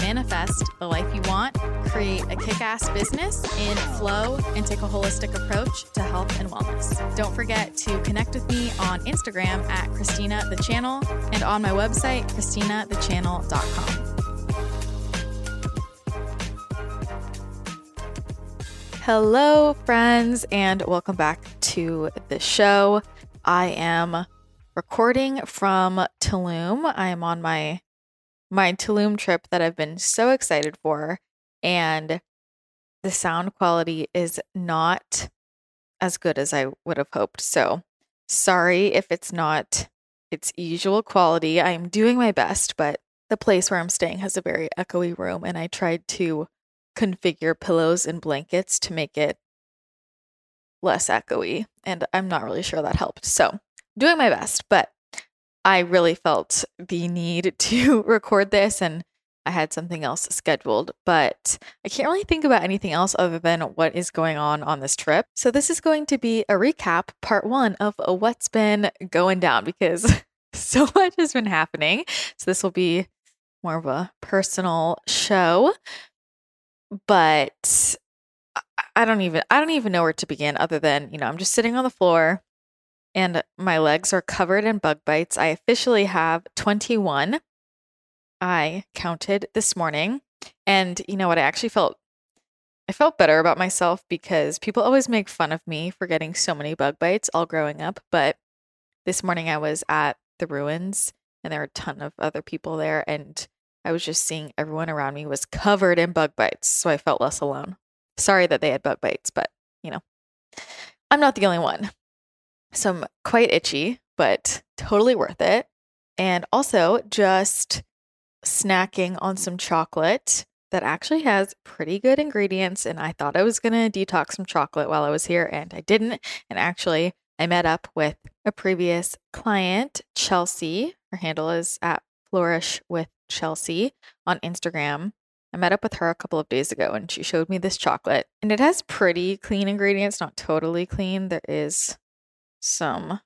manifest the life you want, create a kick ass business in flow, and take a holistic approach to health and wellness. Don't forget to connect with me on Instagram at Christina the Channel and on my website, ChristinaTheChannel.com. Hello, friends, and welcome back to the show. I am recording from Tulum. I am on my my Tulum trip that I've been so excited for, and the sound quality is not as good as I would have hoped. So, sorry if it's not its usual quality. I'm doing my best, but the place where I'm staying has a very echoey room, and I tried to configure pillows and blankets to make it less echoey. And I'm not really sure that helped. So, doing my best, but I really felt the need to record this and I had something else scheduled, but I can't really think about anything else other than what is going on on this trip. So, this is going to be a recap, part one of what's been going down because so much has been happening. So, this will be more of a personal show but I don't even I don't even know where to begin other than, you know, I'm just sitting on the floor and my legs are covered in bug bites. I officially have 21. I counted this morning and you know what I actually felt I felt better about myself because people always make fun of me for getting so many bug bites all growing up, but this morning I was at the ruins and there were a ton of other people there and I was just seeing everyone around me was covered in bug bites, so I felt less alone. Sorry that they had bug bites, but you know, I'm not the only one. So I'm quite itchy, but totally worth it. And also just snacking on some chocolate that actually has pretty good ingredients. And I thought I was going to detox some chocolate while I was here, and I didn't. And actually, I met up with a previous client, Chelsea. Her handle is at Flourish with Chelsea on Instagram. I met up with her a couple of days ago and she showed me this chocolate. And it has pretty clean ingredients, not totally clean. There is some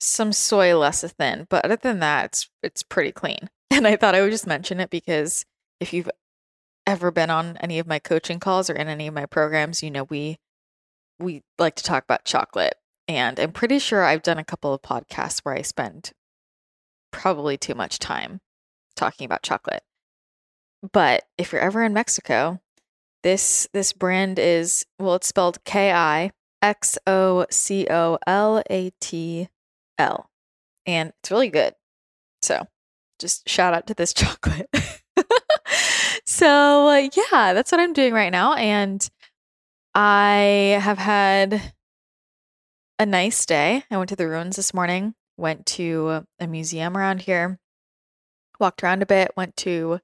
some soy lecithin, but other than that, it's it's pretty clean. And I thought I would just mention it because if you've ever been on any of my coaching calls or in any of my programs, you know we we like to talk about chocolate. And I'm pretty sure I've done a couple of podcasts where I spend probably too much time talking about chocolate. But if you're ever in Mexico, this this brand is well, it's spelled K I X O C O L A T L, and it's really good. So, just shout out to this chocolate. so, yeah, that's what I'm doing right now, and I have had a nice day. I went to the ruins this morning. Went to a museum around here walked around a bit, went to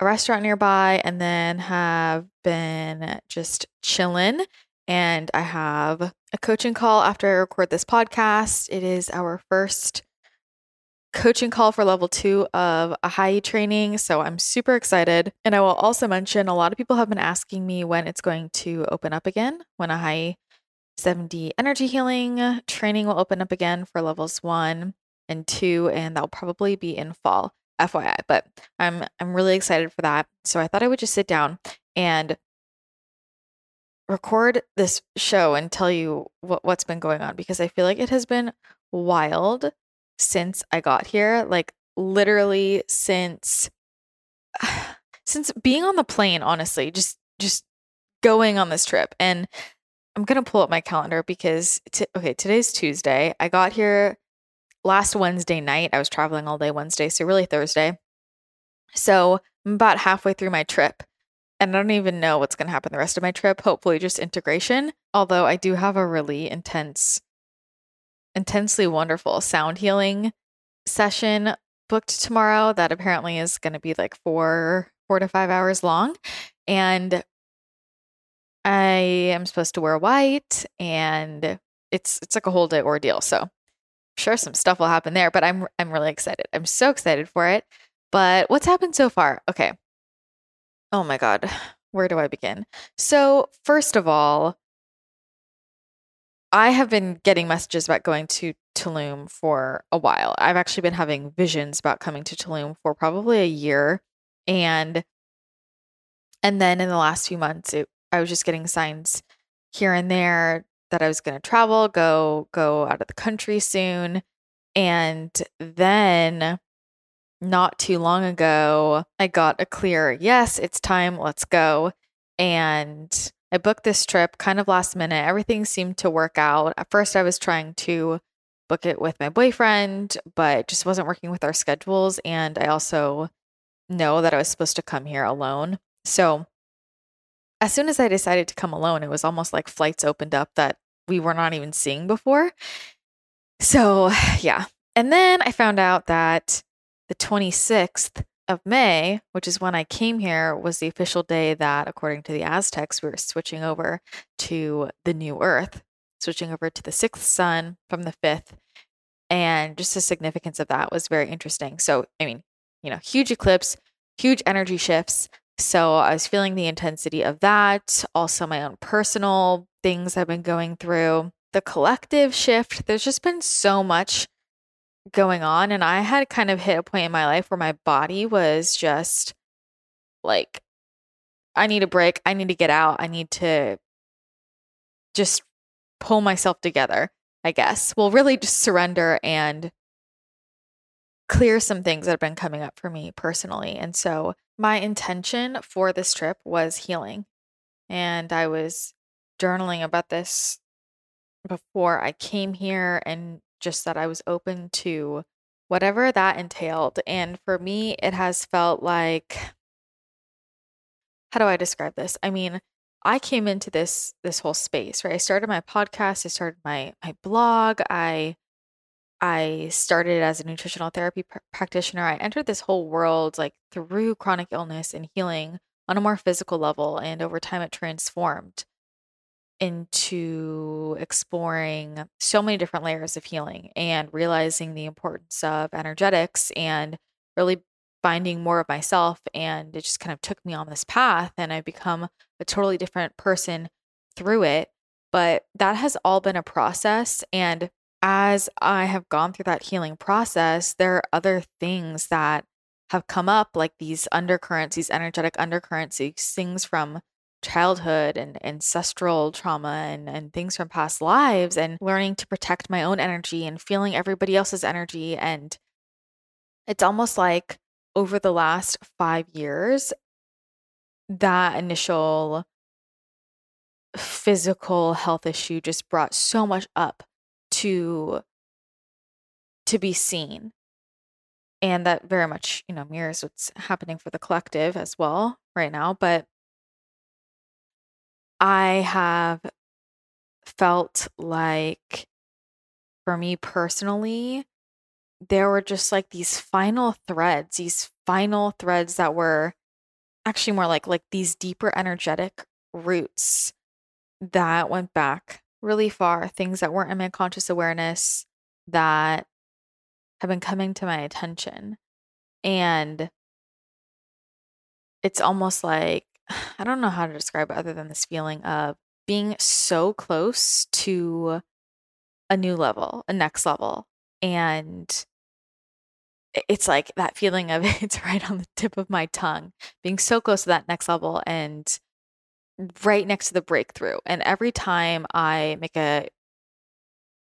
a restaurant nearby, and then have been just chilling. And I have a coaching call after I record this podcast. It is our first coaching call for level two of Ahai training. So I'm super excited. And I will also mention a lot of people have been asking me when it's going to open up again, when Ahai 7D energy healing training will open up again for levels one and two, and that'll probably be in fall. FYI, but I'm I'm really excited for that. So I thought I would just sit down and record this show and tell you what, what's been going on because I feel like it has been wild since I got here. Like literally since since being on the plane, honestly, just just going on this trip. And I'm gonna pull up my calendar because t- okay, today's Tuesday. I got here last Wednesday night. I was traveling all day Wednesday, so really Thursday. So I'm about halfway through my trip. And I don't even know what's going to happen the rest of my trip. Hopefully, just integration. Although I do have a really intense, intensely wonderful sound healing session booked tomorrow that apparently is going to be like four, four to five hours long. And I am supposed to wear white and it's it's like a whole day ordeal. So I'm sure some stuff will happen there, but I'm I'm really excited. I'm so excited for it. But what's happened so far? Okay. Oh my god. Where do I begin? So, first of all, I have been getting messages about going to Tulum for a while. I've actually been having visions about coming to Tulum for probably a year and and then in the last few months it, I was just getting signs here and there that I was going to travel, go go out of the country soon. And then not too long ago, I got a clear yes, it's time, let's go. And I booked this trip kind of last minute. Everything seemed to work out. At first, I was trying to book it with my boyfriend, but just wasn't working with our schedules. And I also know that I was supposed to come here alone. So as soon as I decided to come alone, it was almost like flights opened up that we were not even seeing before. So, yeah. And then I found out that the 26th of May, which is when I came here, was the official day that, according to the Aztecs, we were switching over to the new Earth, switching over to the sixth sun from the fifth. And just the significance of that was very interesting. So, I mean, you know, huge eclipse, huge energy shifts. So I was feeling the intensity of that. Also, my own personal things I've been going through, the collective shift. There's just been so much going on. And I had kind of hit a point in my life where my body was just like, I need a break. I need to get out. I need to just pull myself together, I guess. Well, really just surrender and clear some things that have been coming up for me personally. And so my intention for this trip was healing. And I was journaling about this before I came here and just that I was open to whatever that entailed. And for me, it has felt like how do I describe this? I mean, I came into this this whole space, right? I started my podcast, I started my my blog, I I started as a nutritional therapy pr- practitioner. I entered this whole world like through chronic illness and healing on a more physical level. And over time, it transformed into exploring so many different layers of healing and realizing the importance of energetics and really finding more of myself. And it just kind of took me on this path. And I've become a totally different person through it. But that has all been a process. And as I have gone through that healing process, there are other things that have come up, like these undercurrents, these energetic undercurrents, these things from childhood and ancestral trauma and, and things from past lives, and learning to protect my own energy and feeling everybody else's energy. And it's almost like over the last five years, that initial physical health issue just brought so much up to to be seen and that very much you know mirrors what's happening for the collective as well right now but i have felt like for me personally there were just like these final threads these final threads that were actually more like like these deeper energetic roots that went back really far, things that weren't in my conscious awareness that have been coming to my attention. And it's almost like, I don't know how to describe it other than this feeling of being so close to a new level, a next level. And it's like that feeling of it's right on the tip of my tongue, being so close to that next level and right next to the breakthrough. And every time I make a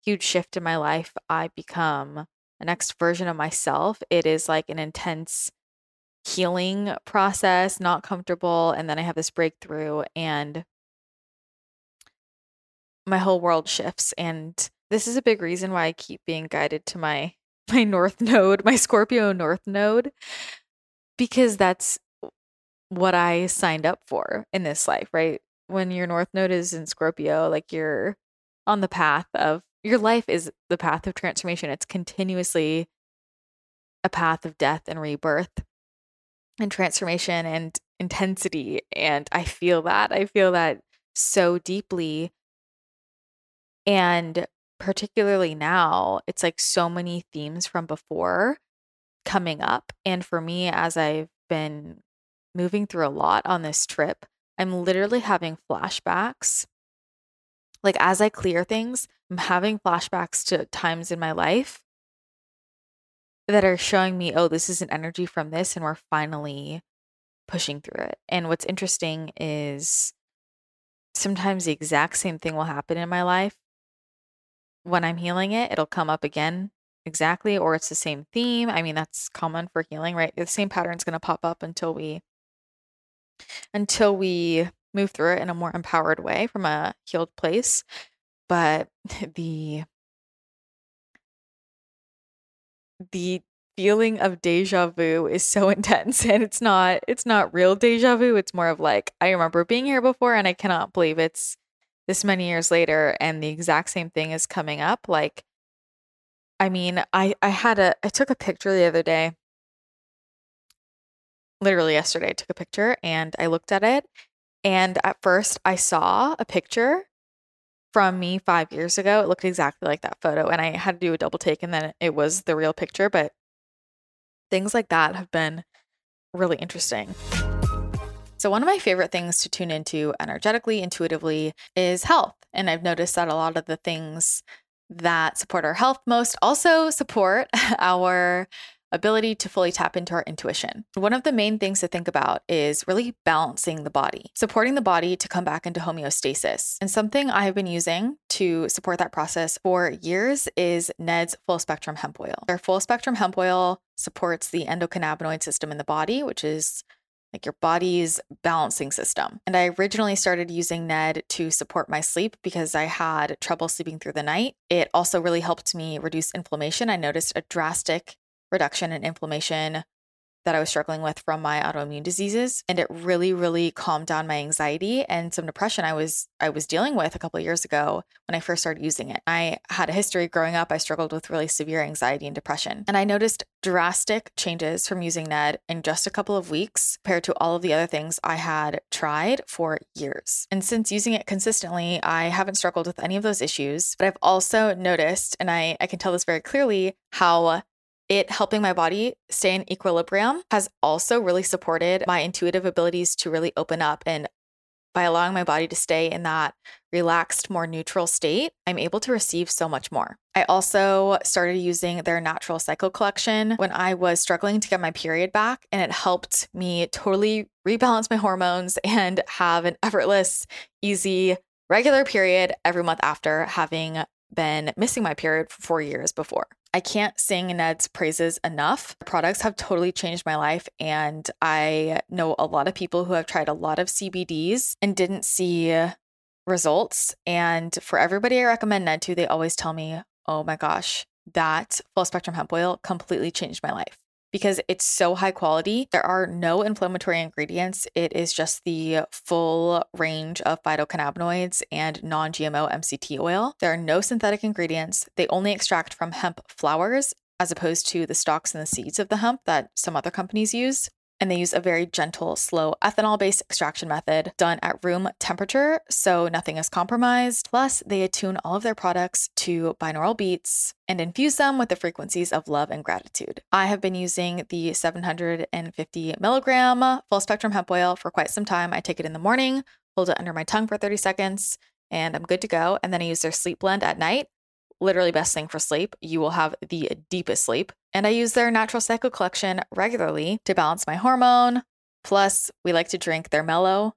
huge shift in my life, I become a next version of myself. It is like an intense healing process, not comfortable. And then I have this breakthrough and my whole world shifts. And this is a big reason why I keep being guided to my my north node, my Scorpio north node, because that's what I signed up for in this life, right? When your North Node is in Scorpio, like you're on the path of your life is the path of transformation. It's continuously a path of death and rebirth and transformation and intensity. And I feel that. I feel that so deeply. And particularly now, it's like so many themes from before coming up. And for me, as I've been moving through a lot on this trip, I'm literally having flashbacks. Like as I clear things, I'm having flashbacks to times in my life that are showing me, oh, this is an energy from this, and we're finally pushing through it. And what's interesting is sometimes the exact same thing will happen in my life. When I'm healing it, it'll come up again exactly, or it's the same theme. I mean, that's common for healing, right? The same pattern's going to pop up until we until we move through it in a more empowered way from a healed place. But the the feeling of deja vu is so intense and it's not it's not real deja vu it's more of like i remember being here before and i cannot believe it's this many years later and the exact same thing is coming up like i mean i i had a i took a picture the other day. Literally yesterday I took a picture and I looked at it and at first I saw a picture from me 5 years ago it looked exactly like that photo and I had to do a double take and then it was the real picture but things like that have been really interesting. So, one of my favorite things to tune into energetically, intuitively is health. And I've noticed that a lot of the things that support our health most also support our ability to fully tap into our intuition. One of the main things to think about is really balancing the body, supporting the body to come back into homeostasis. And something I have been using to support that process for years is Ned's full spectrum hemp oil. Their full spectrum hemp oil supports the endocannabinoid system in the body, which is like your body's balancing system. And I originally started using Ned to support my sleep because I had trouble sleeping through the night. It also really helped me reduce inflammation. I noticed a drastic reduction in inflammation that I was struggling with from my autoimmune diseases and it really really calmed down my anxiety and some depression I was I was dealing with a couple years ago when I first started using it. I had a history growing up I struggled with really severe anxiety and depression and I noticed drastic changes from using Ned in just a couple of weeks compared to all of the other things I had tried for years. And since using it consistently, I haven't struggled with any of those issues, but I've also noticed and I I can tell this very clearly how it helping my body stay in equilibrium has also really supported my intuitive abilities to really open up and by allowing my body to stay in that relaxed, more neutral state, I'm able to receive so much more. I also started using their natural cycle collection when I was struggling to get my period back, and it helped me totally rebalance my hormones and have an effortless, easy, regular period every month after having been missing my period for four years before. I can't sing Ned's praises enough. The products have totally changed my life. And I know a lot of people who have tried a lot of CBDs and didn't see results. And for everybody I recommend Ned to, they always tell me, oh my gosh, that full spectrum hemp oil completely changed my life because it's so high quality. There are no inflammatory ingredients. It is just the full range of phytocannabinoids and non GMO MCT oil. There are no synthetic ingredients. They only extract from hemp flowers as opposed to the stalks and the seeds of the hemp that some other companies use and they use a very gentle, slow ethanol based extraction method done at room temperature, so nothing is compromised. Plus, they attune all of their products to binaural beats and infuse them with the frequencies of love and gratitude. I have been using the 750 milligram full spectrum hemp oil for quite some time. I take it in the morning, hold it under my tongue for 30 seconds, and I'm good to go. And then I use their sleep blend at night literally best thing for sleep. You will have the deepest sleep. And I use their natural cycle collection regularly to balance my hormone. Plus, we like to drink their mellow,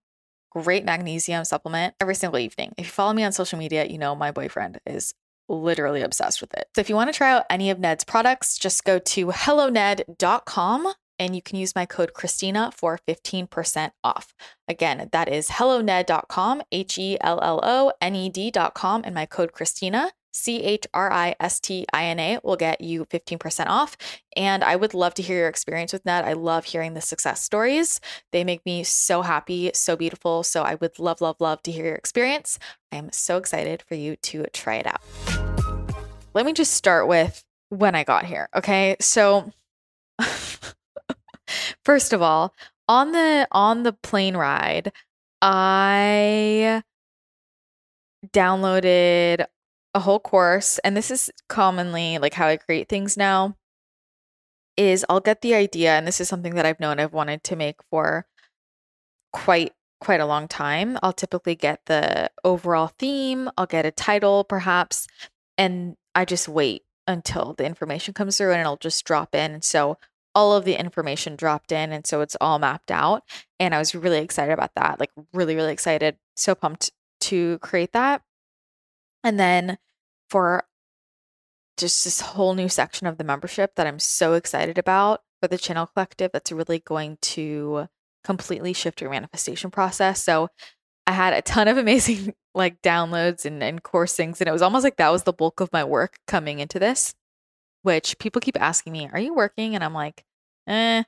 great magnesium supplement every single evening. If you follow me on social media, you know my boyfriend is literally obsessed with it. So if you want to try out any of Ned's products, just go to helloned.com and you can use my code Christina for 15% off. Again, that is helloned.com, H E L L O N E D.com, and my code Christina. C H R I S T I N A will get you 15% off. And I would love to hear your experience with Ned. I love hearing the success stories. They make me so happy, so beautiful. So I would love, love, love to hear your experience. I am so excited for you to try it out. Let me just start with when I got here. Okay. So, first of all, on the on the plane ride, I downloaded a whole course, and this is commonly like how I create things now. Is I'll get the idea, and this is something that I've known I've wanted to make for quite quite a long time. I'll typically get the overall theme, I'll get a title perhaps, and I just wait until the information comes through and it'll just drop in. And so all of the information dropped in and so it's all mapped out and I was really excited about that. Like really really excited. So pumped to create that. And then for just this whole new section of the membership that I'm so excited about for the channel collective that's really going to completely shift your manifestation process. So I had a ton of amazing like downloads and, and course things. And it was almost like that was the bulk of my work coming into this, which people keep asking me, Are you working? And I'm like, eh,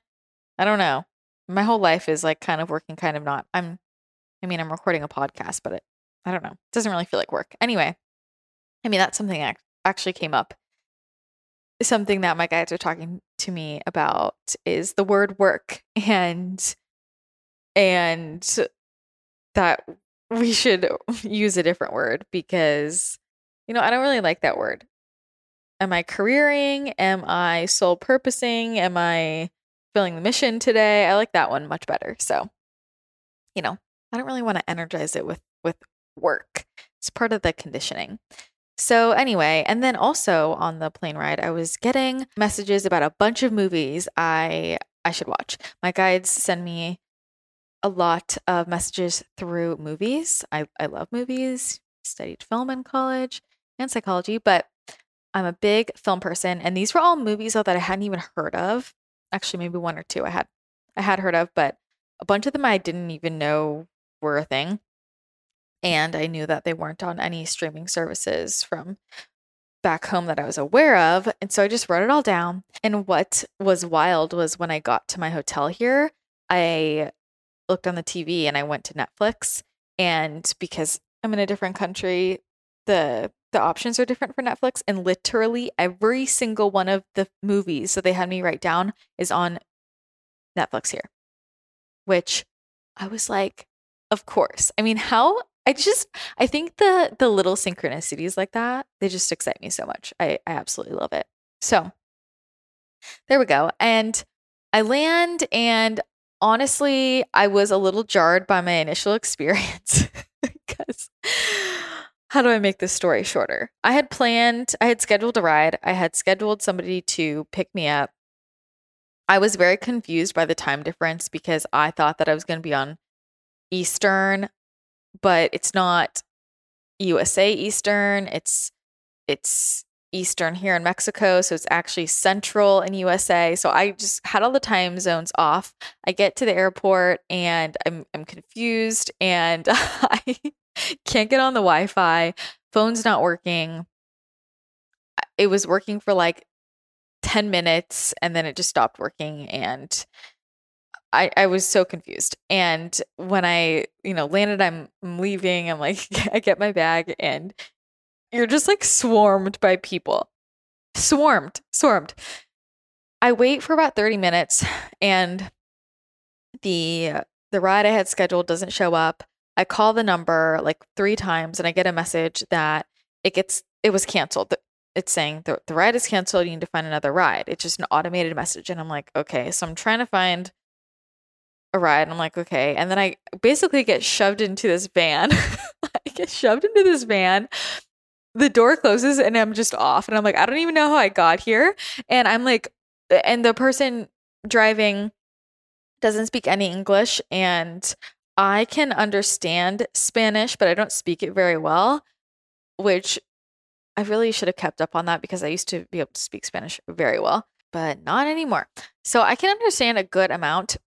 I don't know. My whole life is like kind of working, kind of not. I'm, I mean, I'm recording a podcast, but it, I don't know. It doesn't really feel like work. Anyway, I mean, that's something that actually came up. Something that my guides are talking to me about is the word work and and that we should use a different word because you know, I don't really like that word. Am I careering? Am I soul purposing? Am I filling the mission today? I like that one much better. So, you know, I don't really want to energize it with with work. It's part of the conditioning. So anyway, and then also on the plane ride, I was getting messages about a bunch of movies I I should watch. My guides send me a lot of messages through movies. I, I love movies, studied film in college and psychology, but I'm a big film person. And these were all movies that I hadn't even heard of. Actually, maybe one or two I had I had heard of, but a bunch of them I didn't even know were a thing and I knew that they weren't on any streaming services from back home that I was aware of. And so I just wrote it all down. And what was wild was when I got to my hotel here, I looked on the TV and I went to Netflix. And because I'm in a different country, the the options are different for Netflix. And literally every single one of the movies that they had me write down is on Netflix here. Which I was like, of course. I mean, how I just I think the the little synchronicities like that, they just excite me so much. I, I absolutely love it. So there we go. And I land and honestly, I was a little jarred by my initial experience because how do I make this story shorter? I had planned, I had scheduled a ride, I had scheduled somebody to pick me up. I was very confused by the time difference because I thought that I was going to be on Eastern but it's not USA Eastern. It's it's Eastern here in Mexico, so it's actually Central in USA. So I just had all the time zones off. I get to the airport and I'm I'm confused and I can't get on the Wi-Fi. Phone's not working. It was working for like 10 minutes and then it just stopped working and I, I was so confused. And when I, you know, landed, I'm, leaving. I'm like, I get my bag, and you're just like swarmed by people. Swarmed, swarmed. I wait for about 30 minutes, and the the ride I had scheduled doesn't show up. I call the number like three times, and I get a message that it gets it was canceled. It's saying the, the ride is canceled. You need to find another ride. It's just an automated message, and I'm like, okay. So I'm trying to find a ride. I'm like, okay. And then I basically get shoved into this van. I get shoved into this van. The door closes and I'm just off. And I'm like, I don't even know how I got here. And I'm like, and the person driving doesn't speak any English. And I can understand Spanish, but I don't speak it very well, which I really should have kept up on that because I used to be able to speak Spanish very well, but not anymore. So I can understand a good amount,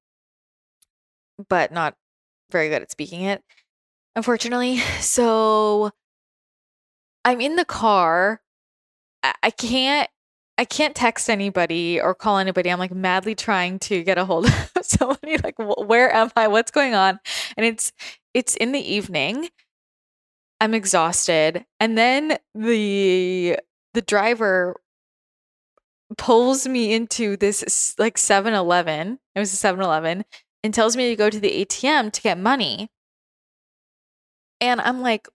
but not very good at speaking it, unfortunately. So I'm in the car. I, I can't I can't text anybody or call anybody. I'm like madly trying to get a hold of somebody like where am I? What's going on? And it's it's in the evening. I'm exhausted. And then the the driver pulls me into this like 7-Eleven. It was a 7-Eleven and tells me to go to the ATM to get money. And I'm like,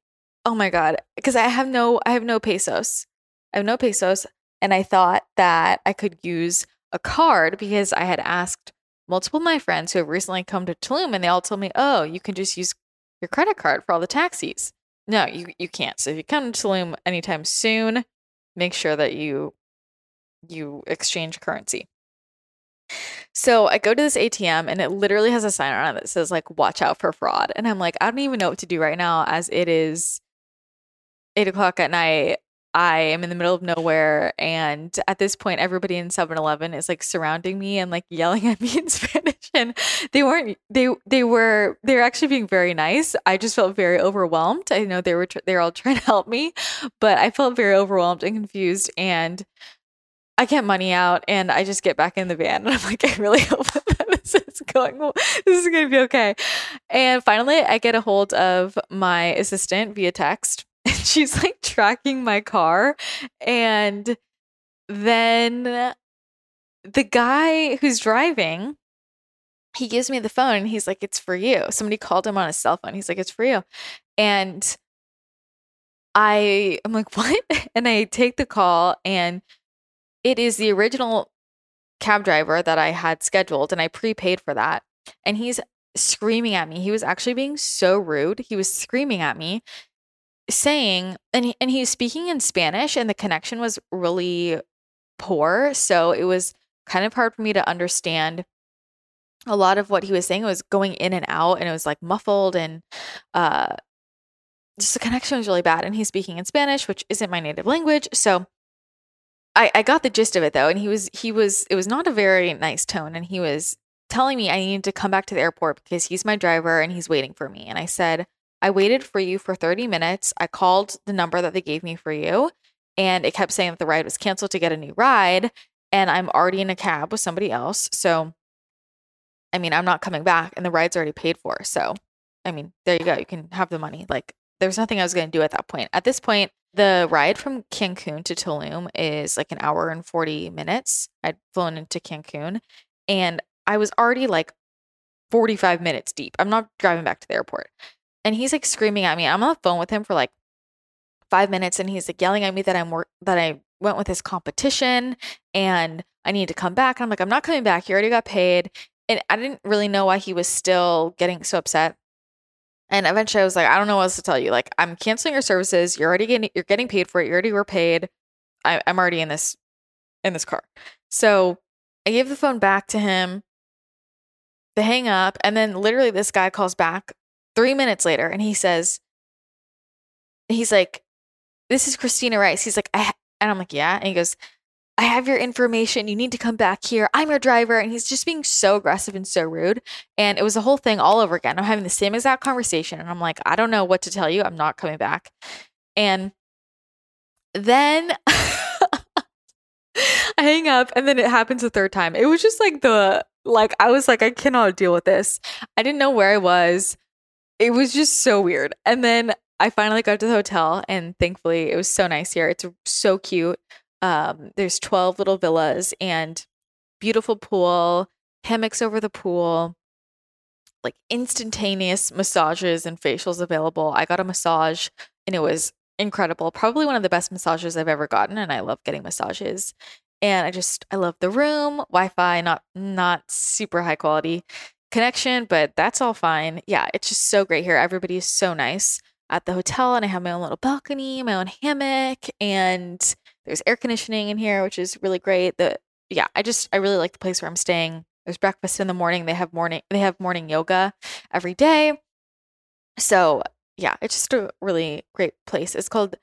oh my god, because I have no I have no pesos. I have no pesos and I thought that I could use a card because I had asked multiple of my friends who have recently come to Tulum and they all told me, "Oh, you can just use your credit card for all the taxis." No, you you can't. So if you come to Tulum anytime soon, make sure that you you exchange currency. So I go to this ATM and it literally has a sign on it that says like watch out for fraud. And I'm like, I don't even know what to do right now as it is eight o'clock at night. I am in the middle of nowhere and at this point everybody in 7-Eleven is like surrounding me and like yelling at me in Spanish and they weren't they they were they were actually being very nice. I just felt very overwhelmed. I know they were they were all trying to help me, but I felt very overwhelmed and confused and I get money out and I just get back in the van and I'm like, I really hope that this is going, this is to be okay. And finally, I get a hold of my assistant via text and she's like tracking my car. And then the guy who's driving, he gives me the phone and he's like, it's for you. Somebody called him on his cell phone. He's like, it's for you. And I am like, what? And I take the call and it is the original cab driver that I had scheduled and I prepaid for that. And he's screaming at me. He was actually being so rude. He was screaming at me saying and he, and he was speaking in Spanish and the connection was really poor, so it was kind of hard for me to understand a lot of what he was saying it was going in and out and it was like muffled and uh just the connection was really bad and he's speaking in Spanish, which isn't my native language. So I, I got the gist of it though, and he was he was it was not a very nice tone, and he was telling me I needed to come back to the airport because he's my driver and he's waiting for me. And I said, I waited for you for 30 minutes. I called the number that they gave me for you, and it kept saying that the ride was canceled to get a new ride. And I'm already in a cab with somebody else. So, I mean, I'm not coming back, and the ride's already paid for. So, I mean, there you go. You can have the money. Like, there's nothing I was going to do at that point. At this point, the ride from Cancun to Tulum is like an hour and 40 minutes. I'd flown into Cancun and I was already like 45 minutes deep. I'm not driving back to the airport. And he's like screaming at me. I'm on the phone with him for like five minutes and he's like yelling at me that I'm work that I went with his competition and I need to come back. And I'm like, I'm not coming back. You already got paid. And I didn't really know why he was still getting so upset. And eventually I was like, I don't know what else to tell you. Like, I'm canceling your services. You're already getting you're getting paid for it. You already were paid. I, I'm already in this in this car. So I gave the phone back to him. They hang up, and then literally this guy calls back three minutes later and he says, he's like, This is Christina Rice. He's like, I and I'm like, yeah. And he goes, I have your information. You need to come back here. I'm your driver. And he's just being so aggressive and so rude. And it was a whole thing all over again. I'm having the same exact conversation. And I'm like, I don't know what to tell you. I'm not coming back. And then I hang up and then it happens a third time. It was just like the, like, I was like, I cannot deal with this. I didn't know where I was. It was just so weird. And then I finally got to the hotel and thankfully it was so nice here. It's so cute. Um, there's 12 little villas and beautiful pool, hammocks over the pool, like instantaneous massages and facials available. I got a massage and it was incredible. Probably one of the best massages I've ever gotten and I love getting massages. And I just I love the room, Wi-Fi, not not super high quality connection, but that's all fine. Yeah, it's just so great here. Everybody is so nice at the hotel and I have my own little balcony, my own hammock and there's air conditioning in here, which is really great. The yeah, I just I really like the place where I'm staying. There's breakfast in the morning. They have morning they have morning yoga every day. So yeah, it's just a really great place. It's called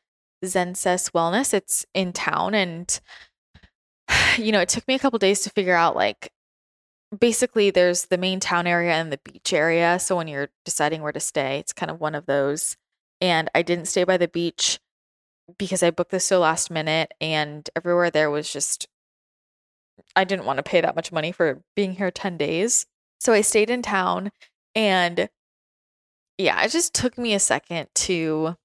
Zenses Wellness. It's in town and you know, it took me a couple days to figure out like basically there's the main town area and the beach area. So when you're deciding where to stay, it's kind of one of those. And I didn't stay by the beach because I booked this so last minute and everywhere there was just I didn't want to pay that much money for being here 10 days. So I stayed in town and yeah, it just took me a second to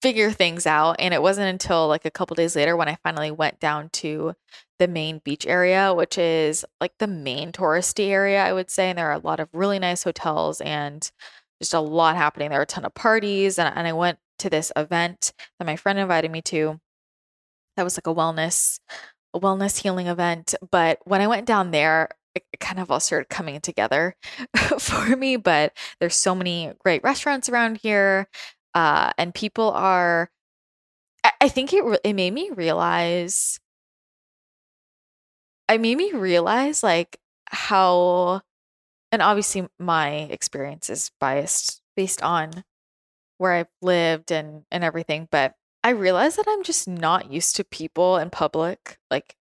figure things out and it wasn't until like a couple days later when I finally went down to the main beach area, which is like the main touristy area, I would say, and there are a lot of really nice hotels and just a lot happening. There were a ton of parties, and, and I went to this event that my friend invited me to. That was like a wellness, a wellness healing event. But when I went down there, it kind of all started coming together for me. But there's so many great restaurants around here, uh, and people are. I, think it it made me realize. I made me realize like how, and obviously my experience is biased based on where I've lived and and everything, but I realize that I'm just not used to people in public like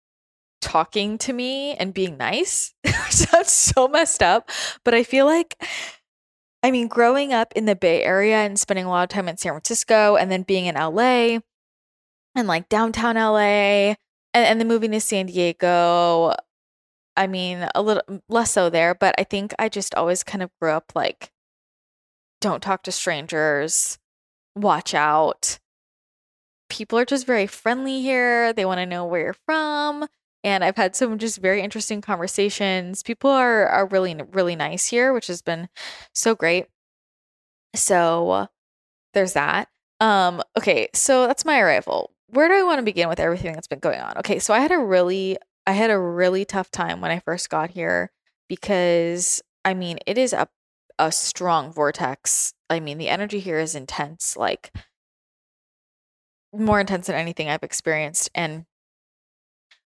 talking to me and being nice. Sounds so messed up, but I feel like I mean, growing up in the Bay Area and spending a lot of time in San Francisco and then being in LA and like downtown LA and, and then moving to San Diego, I mean, a little less so there, but I think I just always kind of grew up like, don't talk to strangers, watch out. People are just very friendly here. They want to know where you're from and I've had some just very interesting conversations. People are are really really nice here, which has been so great. So there's that. Um okay, so that's my arrival. Where do I want to begin with everything that's been going on? Okay, so I had a really I had a really tough time when I first got here because I mean, it is a a strong vortex. I mean, the energy here is intense, like more intense than anything I've experienced and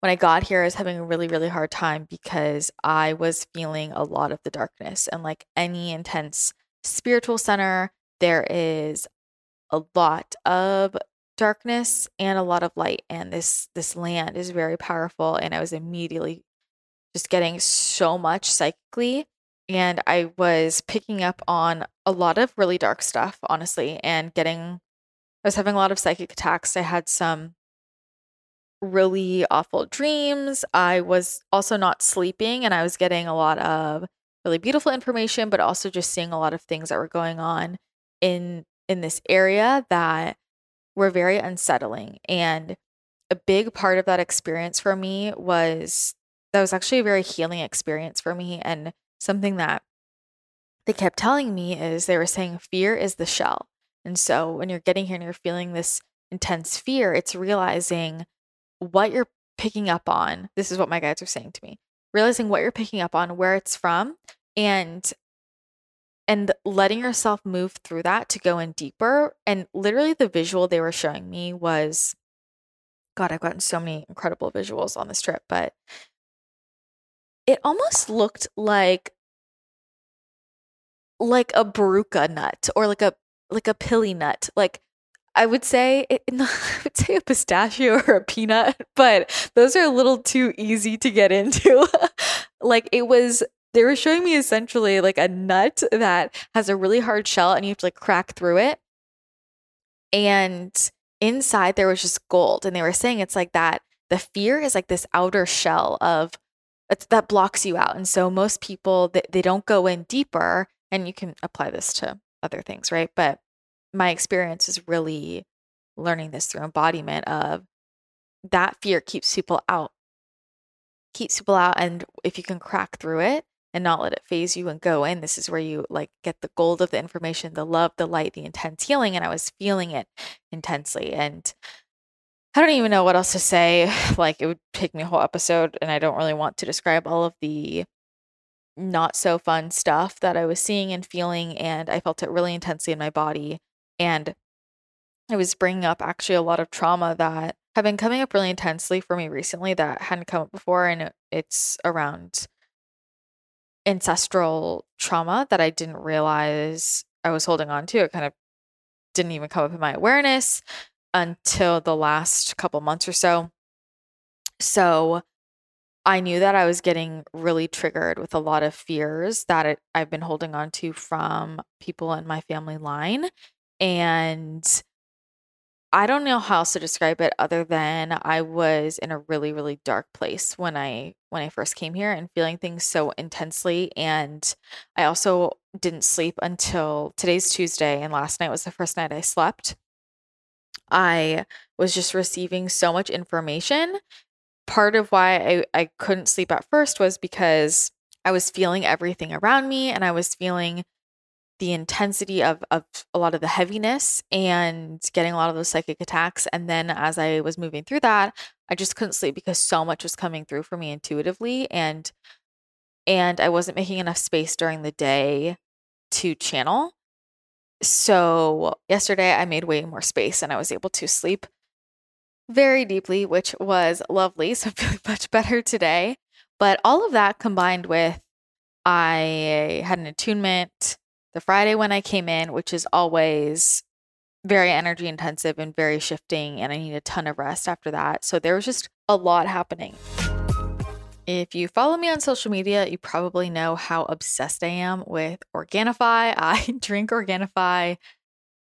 when I got here, I was having a really, really hard time because I was feeling a lot of the darkness. And like any intense spiritual center, there is a lot of darkness and a lot of light. And this this land is very powerful. And I was immediately just getting so much psychically. And I was picking up on a lot of really dark stuff, honestly, and getting I was having a lot of psychic attacks. I had some really awful dreams. I was also not sleeping and I was getting a lot of really beautiful information but also just seeing a lot of things that were going on in in this area that were very unsettling and a big part of that experience for me was that was actually a very healing experience for me and something that they kept telling me is they were saying fear is the shell. And so when you're getting here and you're feeling this intense fear, it's realizing what you're picking up on. This is what my guides are saying to me. Realizing what you're picking up on, where it's from, and and letting yourself move through that to go in deeper. And literally the visual they were showing me was God, I've gotten so many incredible visuals on this trip, but it almost looked like like a baruka nut or like a like a pili nut. Like I would say it, I would say a pistachio or a peanut, but those are a little too easy to get into. like it was they were showing me essentially like a nut that has a really hard shell and you have to like crack through it. And inside there was just gold and they were saying it's like that the fear is like this outer shell of that blocks you out. And so most people they, they don't go in deeper and you can apply this to other things, right? But my experience is really learning this through embodiment of that fear keeps people out keeps people out and if you can crack through it and not let it phase you and go in this is where you like get the gold of the information the love the light the intense healing and i was feeling it intensely and i don't even know what else to say like it would take me a whole episode and i don't really want to describe all of the not so fun stuff that i was seeing and feeling and i felt it really intensely in my body and I was bringing up actually a lot of trauma that have been coming up really intensely for me recently that hadn't come up before. And it's around ancestral trauma that I didn't realize I was holding on to. It kind of didn't even come up in my awareness until the last couple months or so. So I knew that I was getting really triggered with a lot of fears that it, I've been holding on to from people in my family line and I don't know how else to describe it other than I was in a really really dark place when I when I first came here and feeling things so intensely and I also didn't sleep until today's Tuesday and last night was the first night I slept. I was just receiving so much information. Part of why I, I couldn't sleep at first was because I was feeling everything around me and I was feeling the intensity of of a lot of the heaviness and getting a lot of those psychic attacks. And then as I was moving through that, I just couldn't sleep because so much was coming through for me intuitively and and I wasn't making enough space during the day to channel. So yesterday I made way more space and I was able to sleep very deeply, which was lovely. So I'm feeling much better today. But all of that combined with I had an attunement the Friday when I came in, which is always very energy intensive and very shifting, and I need a ton of rest after that. So there was just a lot happening. If you follow me on social media, you probably know how obsessed I am with Organifi. I drink Organifi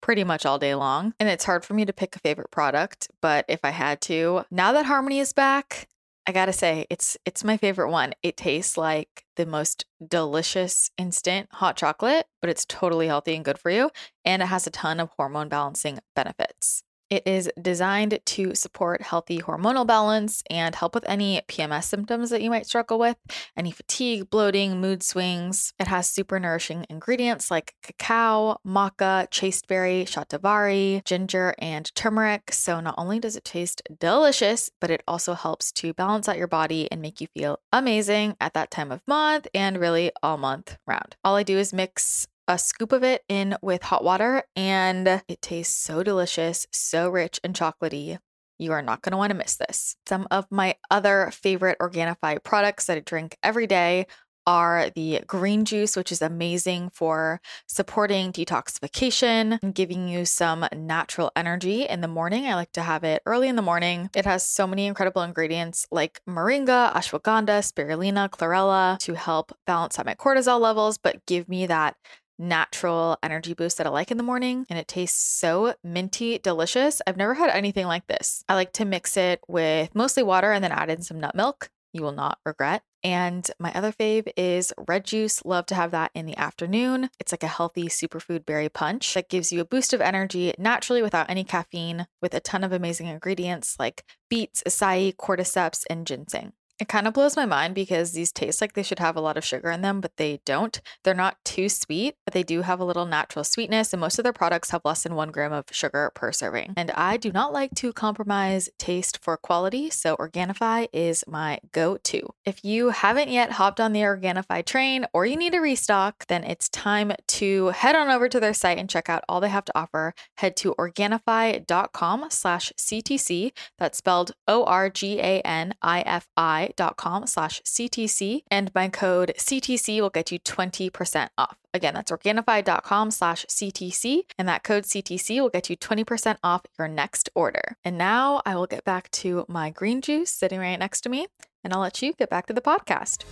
pretty much all day long, and it's hard for me to pick a favorite product, but if I had to, now that Harmony is back, I gotta say, it's it's my favorite one. It tastes like the most delicious instant hot chocolate, but it's totally healthy and good for you. And it has a ton of hormone balancing benefits. It is designed to support healthy hormonal balance and help with any PMS symptoms that you might struggle with, any fatigue, bloating, mood swings. It has super nourishing ingredients like cacao, maca, chasteberry, shatavari, ginger, and turmeric. So not only does it taste delicious, but it also helps to balance out your body and make you feel amazing at that time of month and really all month round. All I do is mix a scoop of it in with hot water, and it tastes so delicious, so rich and chocolatey. You are not going to want to miss this. Some of my other favorite Organifi products that I drink every day are the green juice, which is amazing for supporting detoxification and giving you some natural energy in the morning. I like to have it early in the morning. It has so many incredible ingredients like moringa, ashwagandha, spirulina, chlorella to help balance out my cortisol levels, but give me that natural energy boost that I like in the morning. And it tastes so minty, delicious. I've never had anything like this. I like to mix it with mostly water and then add in some nut milk. You will not regret. And my other fave is red juice. Love to have that in the afternoon. It's like a healthy superfood berry punch that gives you a boost of energy naturally without any caffeine, with a ton of amazing ingredients like beets, acai, cordyceps, and ginseng. It kind of blows my mind because these taste like they should have a lot of sugar in them, but they don't. They're not too sweet, but they do have a little natural sweetness, and most of their products have less than one gram of sugar per serving. And I do not like to compromise taste for quality, so Organifi is my go to. If you haven't yet hopped on the Organifi train or you need a restock, then it's time to head on over to their site and check out all they have to offer. Head to Organifi.com slash CTC. That's spelled O R G A N I F I organifi.com slash CTC and my code CTC will get you 20% off. Again, that's organifi.com slash CTC and that code CTC will get you 20% off your next order. And now I will get back to my green juice sitting right next to me and I'll let you get back to the podcast.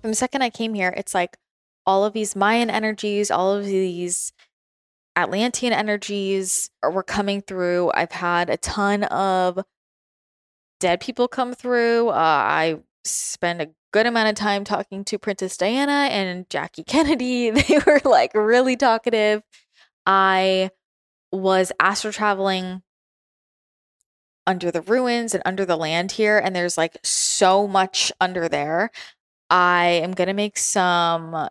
From the second I came here, it's like all of these Mayan energies, all of these Atlantean energies were coming through. I've had a ton of dead people come through. Uh, I spend a good amount of time talking to Princess Diana and Jackie Kennedy. They were like really talkative. I was astral traveling under the ruins and under the land here, and there's like so much under there. I am gonna make some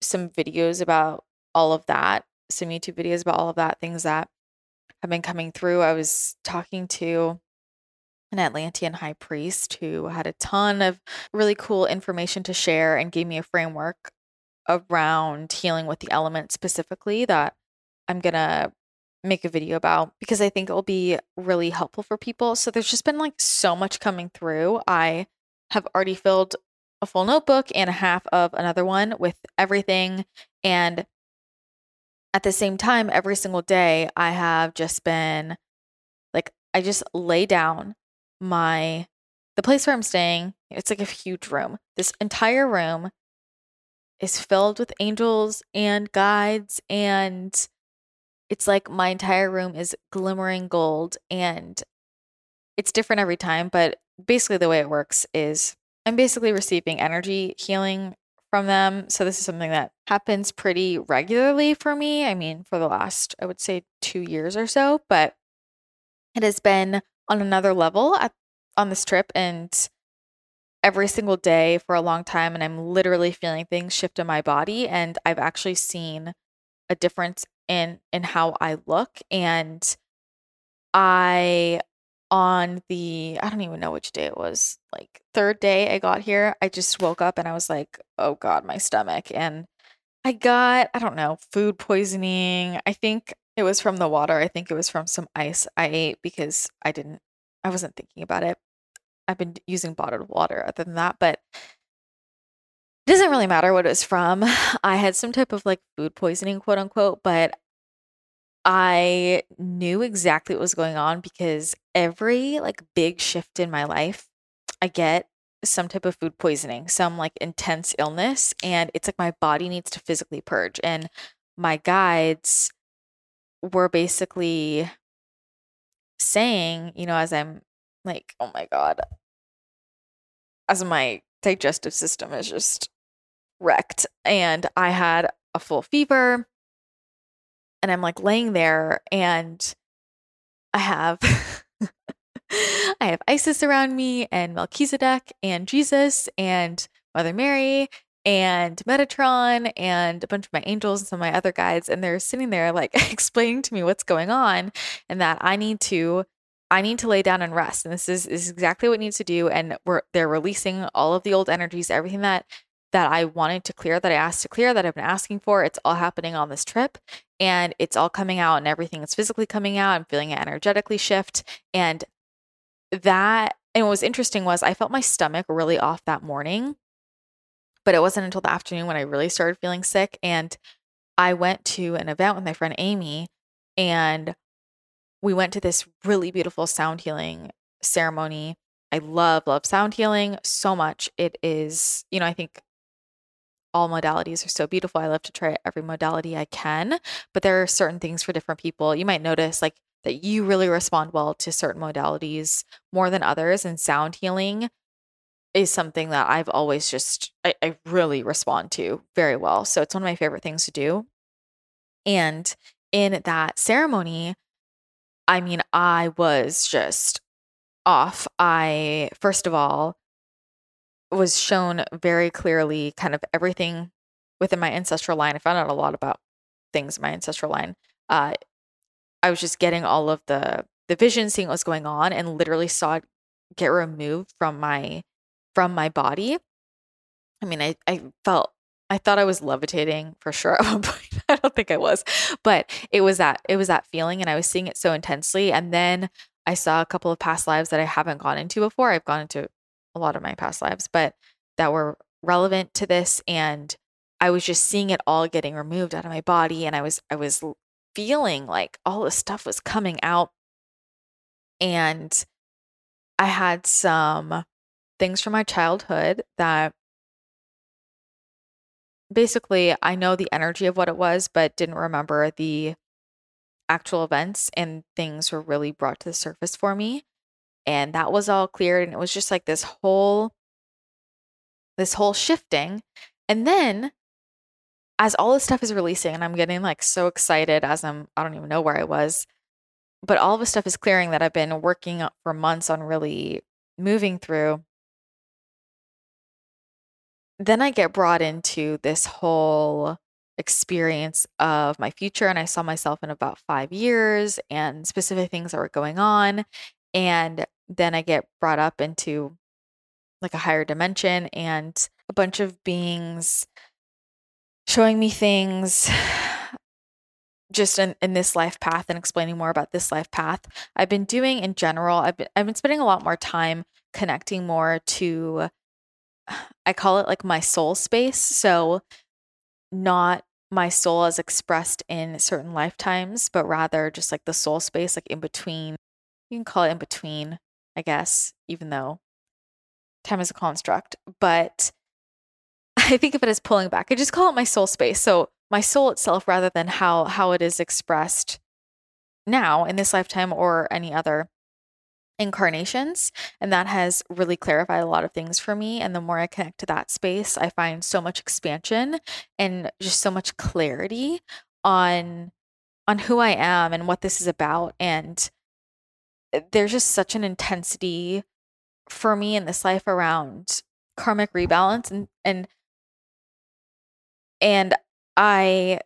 some videos about all of that, some YouTube videos about all of that, things that have been coming through. I was talking to an Atlantean high priest who had a ton of really cool information to share and gave me a framework around healing with the elements specifically that I'm going to make a video about because I think it will be really helpful for people. So there's just been like so much coming through. I have already filled a full notebook and a half of another one with everything. And at the same time, every single day, I have just been like, I just lay down my the place where I'm staying, it's like a huge room. This entire room is filled with angels and guides and it's like my entire room is glimmering gold and it's different every time, but basically the way it works is I'm basically receiving energy healing from them. So this is something that happens pretty regularly for me. I mean, for the last I would say 2 years or so, but it has been on another level at, on this trip and every single day for a long time and I'm literally feeling things shift in my body and I've actually seen a difference in in how I look and I on the I don't even know which day it was. Like third day I got here, I just woke up and I was like, "Oh god, my stomach." And I got, I don't know, food poisoning. I think it was from the water. I think it was from some ice I ate because I didn't I wasn't thinking about it. I've been using bottled water other than that, but it doesn't really matter what it was from. I had some type of like food poisoning, quote unquote, but I knew exactly what was going on because every like big shift in my life, I get some type of food poisoning, some like intense illness, and it's like my body needs to physically purge. And my guides were basically saying, you know, as I'm like, oh my God, as my digestive system is just wrecked. And I had a full fever, and I'm like laying there, and I have. I have Isis around me and Melchizedek and Jesus and Mother Mary and Metatron and a bunch of my angels and some of my other guides. And they're sitting there like explaining to me what's going on and that I need to I need to lay down and rest. And this is, is exactly what needs to do. And we're they're releasing all of the old energies, everything that that I wanted to clear, that I asked to clear, that I've been asking for. It's all happening on this trip and it's all coming out and everything is physically coming out. I'm feeling it energetically shift. And that, and what was interesting was I felt my stomach really off that morning, but it wasn't until the afternoon when I really started feeling sick. And I went to an event with my friend Amy and we went to this really beautiful sound healing ceremony. I love, love sound healing so much. It is, you know, I think all modalities are so beautiful. I love to try every modality I can, but there are certain things for different people. You might notice like that you really respond well to certain modalities more than others, and sound healing is something that I've always just I, I really respond to very well. So it's one of my favorite things to do. And in that ceremony, I mean, I was just off. I first of all was shown very clearly kind of everything within my ancestral line. I found out a lot about things in my ancestral line. Uh, I was just getting all of the the vision, seeing what was going on, and literally saw it get removed from my from my body. I mean, I I felt I thought I was levitating for sure at one point. I don't think I was, but it was that it was that feeling, and I was seeing it so intensely. And then I saw a couple of past lives that I haven't gone into before. I've gone into a lot of my past lives, but that were relevant to this and I was just seeing it all getting removed out of my body and I was I was feeling like all this stuff was coming out and I had some things from my childhood that basically I know the energy of what it was but didn't remember the actual events and things were really brought to the surface for me and that was all cleared and it was just like this whole this whole shifting and then as all this stuff is releasing and i'm getting like so excited as i'm i don't even know where i was but all the stuff is clearing that i've been working for months on really moving through then i get brought into this whole experience of my future and i saw myself in about five years and specific things that were going on and then I get brought up into like a higher dimension and a bunch of beings showing me things just in, in this life path and explaining more about this life path. I've been doing in general, I've been I've been spending a lot more time connecting more to I call it like my soul space. So not my soul as expressed in certain lifetimes, but rather just like the soul space, like in between. You can call it in between I guess, even though time is a construct. But I think of it as pulling back. I just call it my soul space. So my soul itself rather than how how it is expressed now in this lifetime or any other incarnations and that has really clarified a lot of things for me and the more i connect to that space i find so much expansion and just so much clarity on on who i am and what this is about and eh, there's just such an intensity for me in this life around karmic rebalance and and and I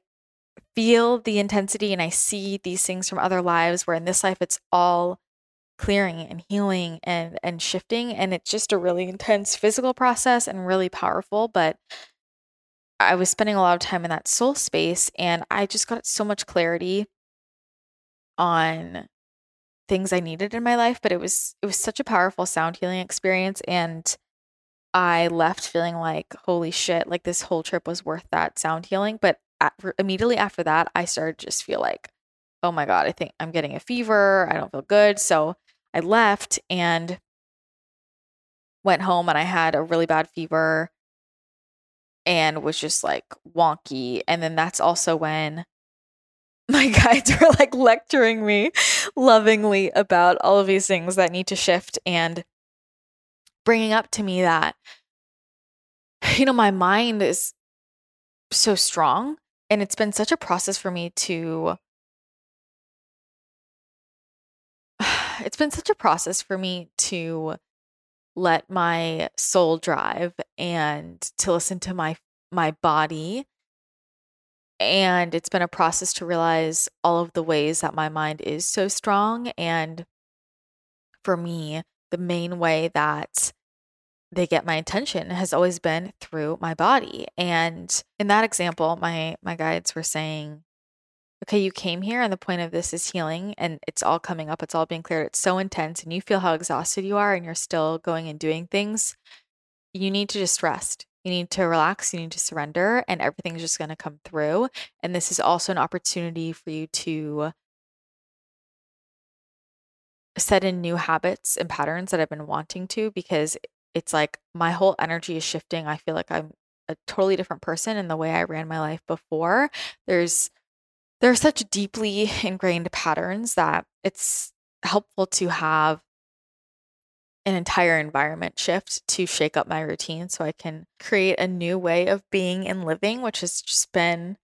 feel the intensity and I see these things from other lives where in this life it's all clearing and healing and and shifting and it's just a really intense physical process and really powerful but I was spending a lot of time in that soul space and I just got so much clarity on things I needed in my life, but it was it was such a powerful sound healing experience and I left feeling like holy shit, like this whole trip was worth that sound healing, but at, immediately after that I started just feel like oh my god, I think I'm getting a fever, I don't feel good. So I left and went home and I had a really bad fever and was just like wonky. And then that's also when my guides were like lecturing me lovingly about all of these things that need to shift and bringing up to me that, you know, my mind is so strong. And it's been such a process for me to it's been such a process for me to let my soul drive and to listen to my my body. And it's been a process to realize all of the ways that my mind is so strong. And for me the main way that they get my attention has always been through my body. And in that example my my guides were saying okay, you came here and the point of this is healing and it's all coming up, it's all being cleared. It's so intense and you feel how exhausted you are and you're still going and doing things. You need to just rest. You need to relax, you need to surrender, and everything's just going to come through. And this is also an opportunity for you to set in new habits and patterns that I've been wanting to because it's like my whole energy is shifting. I feel like I'm a totally different person in the way I ran my life before. There's there are such deeply ingrained patterns that it's helpful to have an entire environment shift to shake up my routine so I can create a new way of being and living, which has just been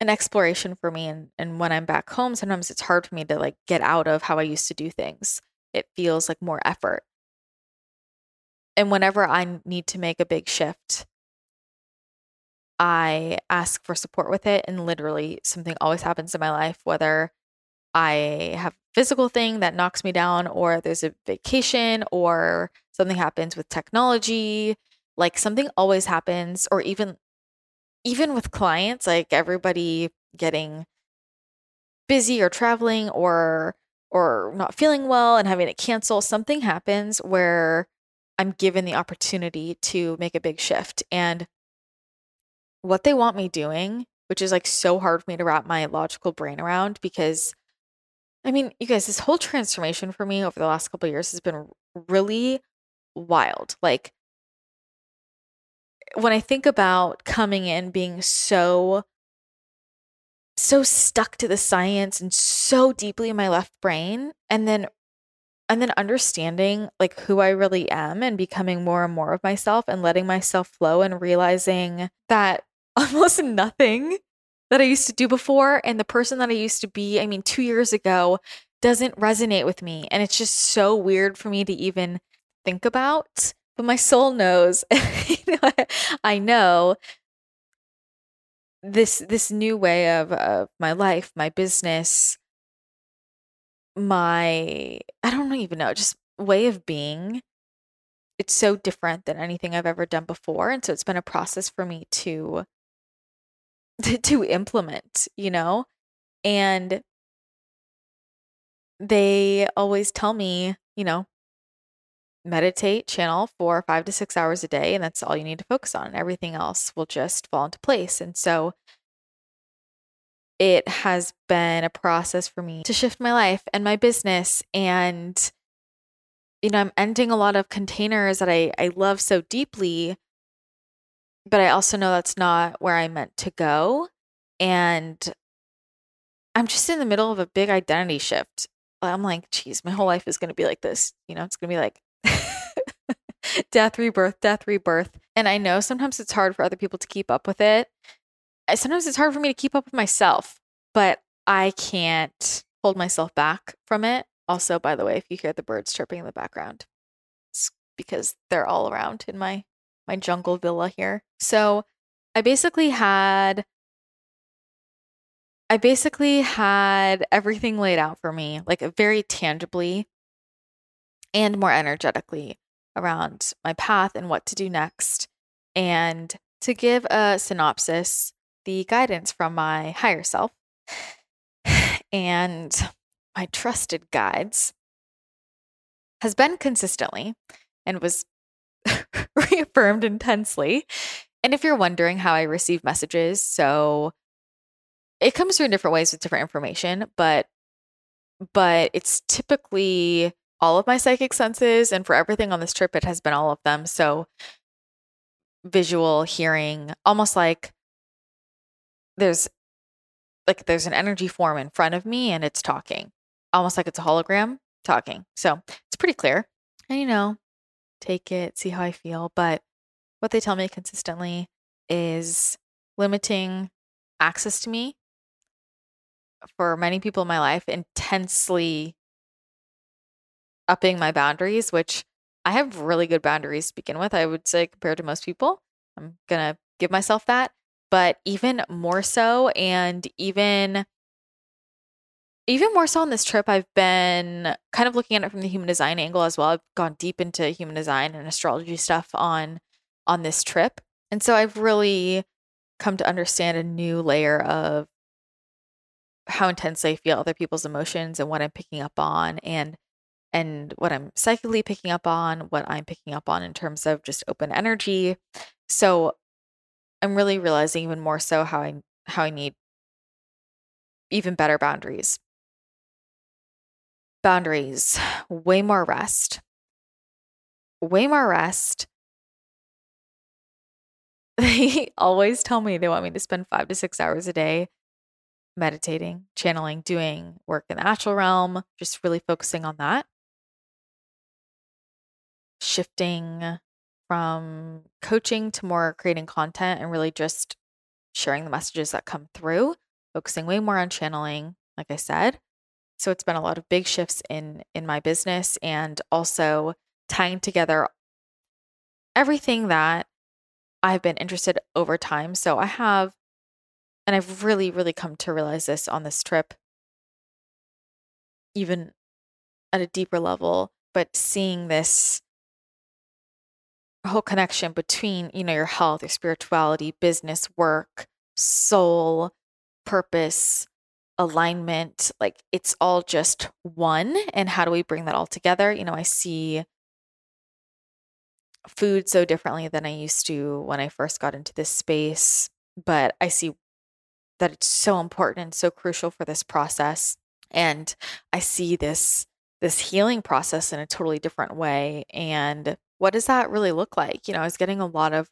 an exploration for me. And, and when I'm back home, sometimes it's hard for me to like get out of how I used to do things. It feels like more effort. And whenever I need to make a big shift, I ask for support with it. And literally, something always happens in my life, whether I have a physical thing that knocks me down, or there's a vacation, or something happens with technology. Like something always happens, or even even with clients, like everybody getting busy or traveling or or not feeling well and having to cancel, something happens where I'm given the opportunity to make a big shift. And what they want me doing, which is like so hard for me to wrap my logical brain around because I mean, you guys, this whole transformation for me over the last couple years has been really wild. Like when I think about coming in being so so stuck to the science and so deeply in my left brain and then and then understanding like who I really am and becoming more and more of myself and letting myself flow and realizing that almost nothing that I used to do before. And the person that I used to be, I mean, two years ago, doesn't resonate with me. And it's just so weird for me to even think about. But my soul knows. I know this this new way of, of my life, my business, my I don't even know, just way of being. It's so different than anything I've ever done before. And so it's been a process for me to to, implement, you know? And they always tell me, you know, meditate, channel for five to six hours a day, and that's all you need to focus on. Everything else will just fall into place. And so it has been a process for me to shift my life and my business. And, you know, I'm ending a lot of containers that I, I love so deeply but I also know that's not where I meant to go. And I'm just in the middle of a big identity shift. I'm like, geez, my whole life is going to be like this. You know, it's going to be like death, rebirth, death, rebirth. And I know sometimes it's hard for other people to keep up with it. Sometimes it's hard for me to keep up with myself, but I can't hold myself back from it. Also, by the way, if you hear the birds chirping in the background, it's because they're all around in my my jungle villa here. So I basically had I basically had everything laid out for me, like uh, very tangibly and more energetically around my path and what to do next. And to give a synopsis, the guidance from my higher self and my trusted guides has been consistently and was reaffirmed intensely. And if you're wondering how I receive messages, so it comes through in different ways with different information, but but it's typically all of my psychic senses and for everything on this trip it has been all of them. So visual, hearing, almost like there's like there's an energy form in front of me and it's talking. Almost like it's a hologram talking. So, it's pretty clear. And you know, take it, see how I feel, but what they tell me consistently is limiting access to me for many people in my life intensely upping my boundaries, which I have really good boundaries to begin with, I would say, compared to most people. I'm going to give myself that. But even more so, and even even more so on this trip, I've been kind of looking at it from the human design angle as well. I've gone deep into human design and astrology stuff on on this trip. And so I've really come to understand a new layer of how intensely I feel other people's emotions and what I'm picking up on and and what I'm psychically picking up on, what I'm picking up on in terms of just open energy. So I'm really realizing even more so how I how I need even better boundaries. Boundaries, way more rest. Way more rest. They always tell me they want me to spend 5 to 6 hours a day meditating, channeling, doing work in the natural realm, just really focusing on that. Shifting from coaching to more creating content and really just sharing the messages that come through, focusing way more on channeling, like I said. So it's been a lot of big shifts in in my business and also tying together everything that I've been interested over time. So I have and I've really, really come to realize this on this trip, even at a deeper level, but seeing this whole connection between, you know, your health, your spirituality, business, work, soul, purpose, alignment, like it's all just one. And how do we bring that all together? You know, I see food so differently than I used to when I first got into this space, but I see that it's so important and so crucial for this process and i see this this healing process in a totally different way and what does that really look like? You know i was getting a lot of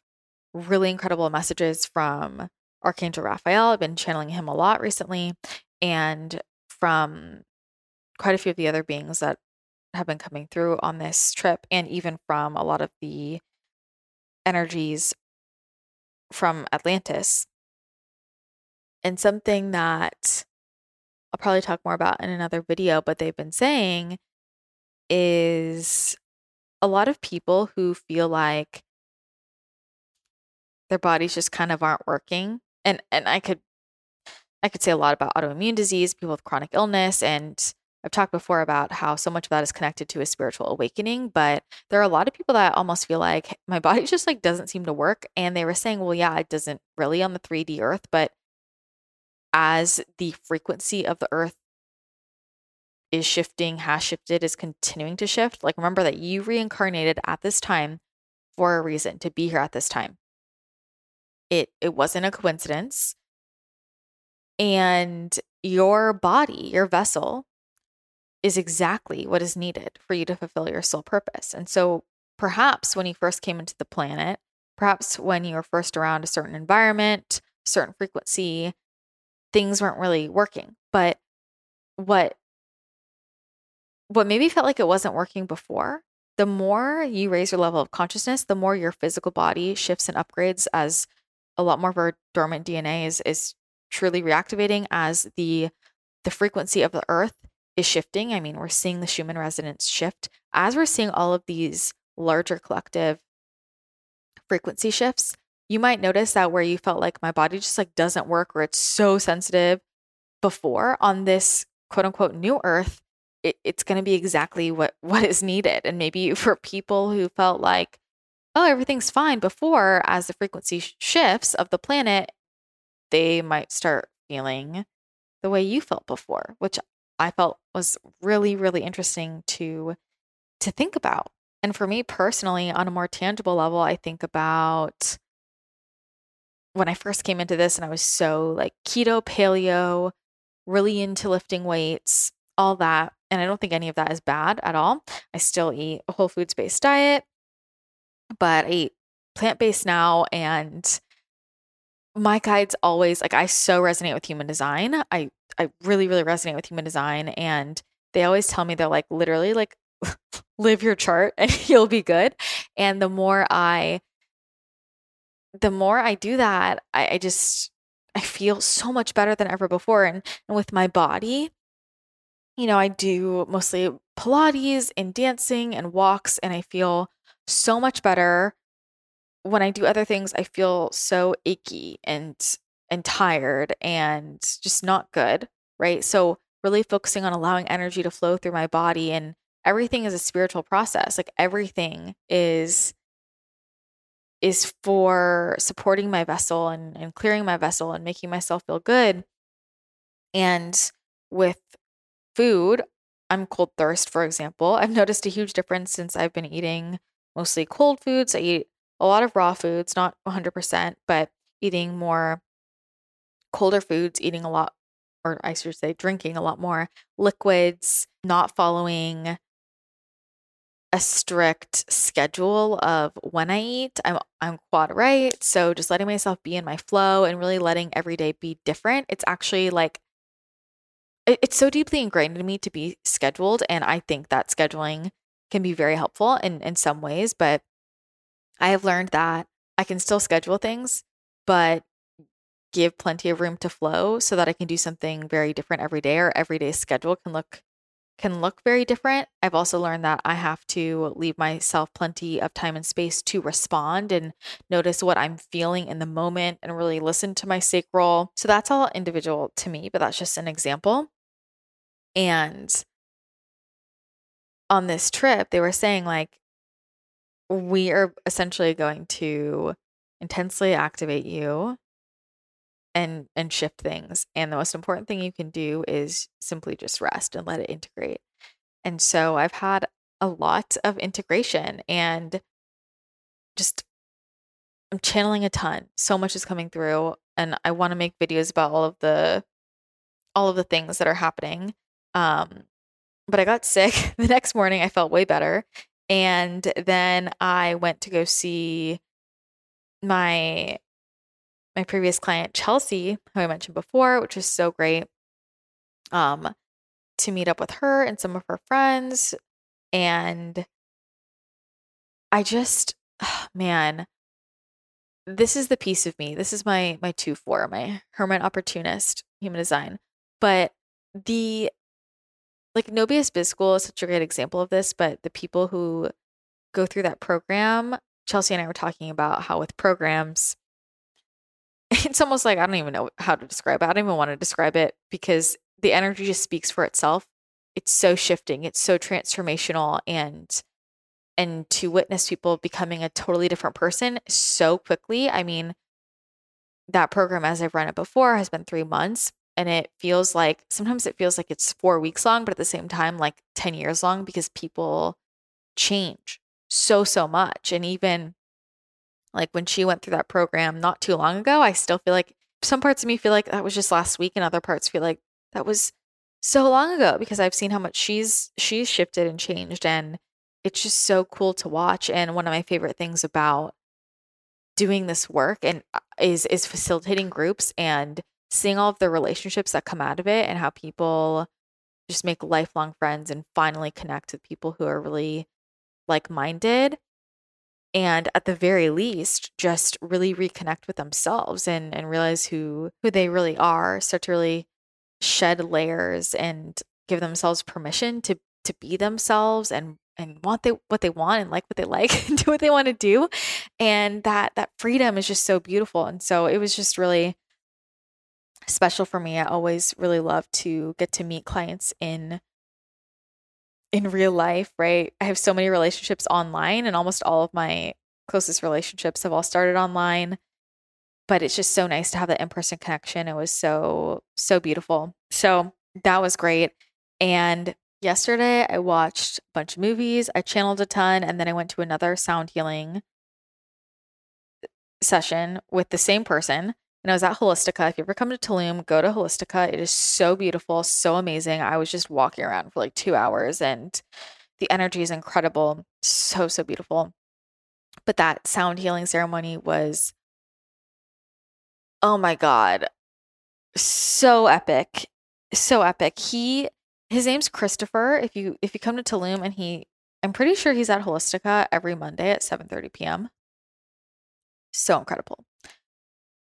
really incredible messages from archangel raphael. I've been channeling him a lot recently and from quite a few of the other beings that have been coming through on this trip and even from a lot of the energies from atlantis. And something that I'll probably talk more about in another video, but they've been saying is a lot of people who feel like their bodies just kind of aren't working. And and I could I could say a lot about autoimmune disease, people with chronic illness, and I've talked before about how so much of that is connected to a spiritual awakening, but there are a lot of people that almost feel like my body just like doesn't seem to work. And they were saying, well, yeah, it doesn't really on the 3D earth, but as the frequency of the earth is shifting, has shifted, is continuing to shift, like remember that you reincarnated at this time for a reason to be here at this time. It it wasn't a coincidence. And your body, your vessel is exactly what is needed for you to fulfill your soul purpose. And so perhaps when you first came into the planet, perhaps when you were first around a certain environment, certain frequency, things weren't really working. But what what maybe felt like it wasn't working before, the more you raise your level of consciousness, the more your physical body shifts and upgrades as a lot more of our dormant DNA is is truly reactivating as the the frequency of the earth is shifting. I mean, we're seeing the Schumann resonance shift as we're seeing all of these larger collective frequency shifts. You might notice that where you felt like my body just like doesn't work or it's so sensitive before on this quote unquote new earth, it, it's going to be exactly what what is needed. And maybe for people who felt like, oh, everything's fine before, as the frequency shifts of the planet, they might start feeling the way you felt before, which I felt was really, really interesting to to think about. And for me personally, on a more tangible level, I think about when I first came into this and I was so like keto, paleo, really into lifting weights, all that. And I don't think any of that is bad at all. I still eat a whole foods based diet, but I eat plant based now. And my guides always like, I so resonate with human design. I, I really, really resonate with human design. And they always tell me they're like, literally, like, live your chart and you'll be good. And the more I, the more I do that, I, I just, I feel so much better than ever before. And, and with my body, you know, I do mostly Pilates and dancing and walks, and I feel so much better. When I do other things, I feel so achy and and tired and just not good, right? So really focusing on allowing energy to flow through my body and everything is a spiritual process. Like everything is is for supporting my vessel and, and clearing my vessel and making myself feel good. And with food, I'm cold thirst, for example. I've noticed a huge difference since I've been eating mostly cold foods. I eat a lot of raw foods, not 100%, but eating more colder foods, eating a lot, or I should say, drinking a lot more liquids, not following a strict schedule of when I eat. I'm I'm quad right, so just letting myself be in my flow and really letting every day be different. It's actually like it's so deeply ingrained in me to be scheduled, and I think that scheduling can be very helpful in in some ways. But I have learned that I can still schedule things, but give plenty of room to flow so that I can do something very different every day, or every day schedule can look can look very different. I've also learned that I have to leave myself plenty of time and space to respond and notice what I'm feeling in the moment and really listen to my sacral. So that's all individual to me, but that's just an example. And on this trip, they were saying, like, we are essentially going to intensely activate you and and shift things. And the most important thing you can do is simply just rest and let it integrate. And so i've had a lot of integration and just i'm channeling a ton. So much is coming through and i want to make videos about all of the all of the things that are happening um but i got sick the next morning i felt way better and then i went to go see my my previous client Chelsea, who I mentioned before, which was so great. Um, to meet up with her and some of her friends, and I just, oh, man, this is the piece of me. This is my my two four, my hermit opportunist, human design. But the like Nobius Biz School is such a great example of this. But the people who go through that program, Chelsea and I were talking about how with programs it's almost like I don't even know how to describe it. I don't even want to describe it because the energy just speaks for itself. It's so shifting, it's so transformational and and to witness people becoming a totally different person so quickly. I mean, that program as I've run it before has been 3 months and it feels like sometimes it feels like it's 4 weeks long, but at the same time like 10 years long because people change so so much and even like when she went through that program not too long ago, I still feel like some parts of me feel like that was just last week and other parts feel like that was so long ago because I've seen how much she's she's shifted and changed and it's just so cool to watch and one of my favorite things about doing this work and uh, is is facilitating groups and seeing all of the relationships that come out of it and how people just make lifelong friends and finally connect with people who are really like-minded and at the very least just really reconnect with themselves and and realize who who they really are start to really shed layers and give themselves permission to to be themselves and and want they what they want and like what they like and do what they want to do. And that that freedom is just so beautiful. And so it was just really special for me i always really love to get to meet clients in in real life right? I have so many relationships online and almost all of my closest relationships have all started online but it's just so nice to have that in-person connection. It was so so beautiful. So that was great. And yesterday I watched a bunch of movies, I channeled a ton, and then I went to another sound healing session with the same person. And I was at Holistika. If you ever come to Tulum, go to Holistika. It is so beautiful, so amazing. I was just walking around for like two hours and the energy is incredible. So, so beautiful. But that sound healing ceremony was, oh my God, so epic. So epic. He his name's Christopher. If you if you come to Tulum and he I'm pretty sure he's at Holistika every Monday at 7:30 p.m. So incredible.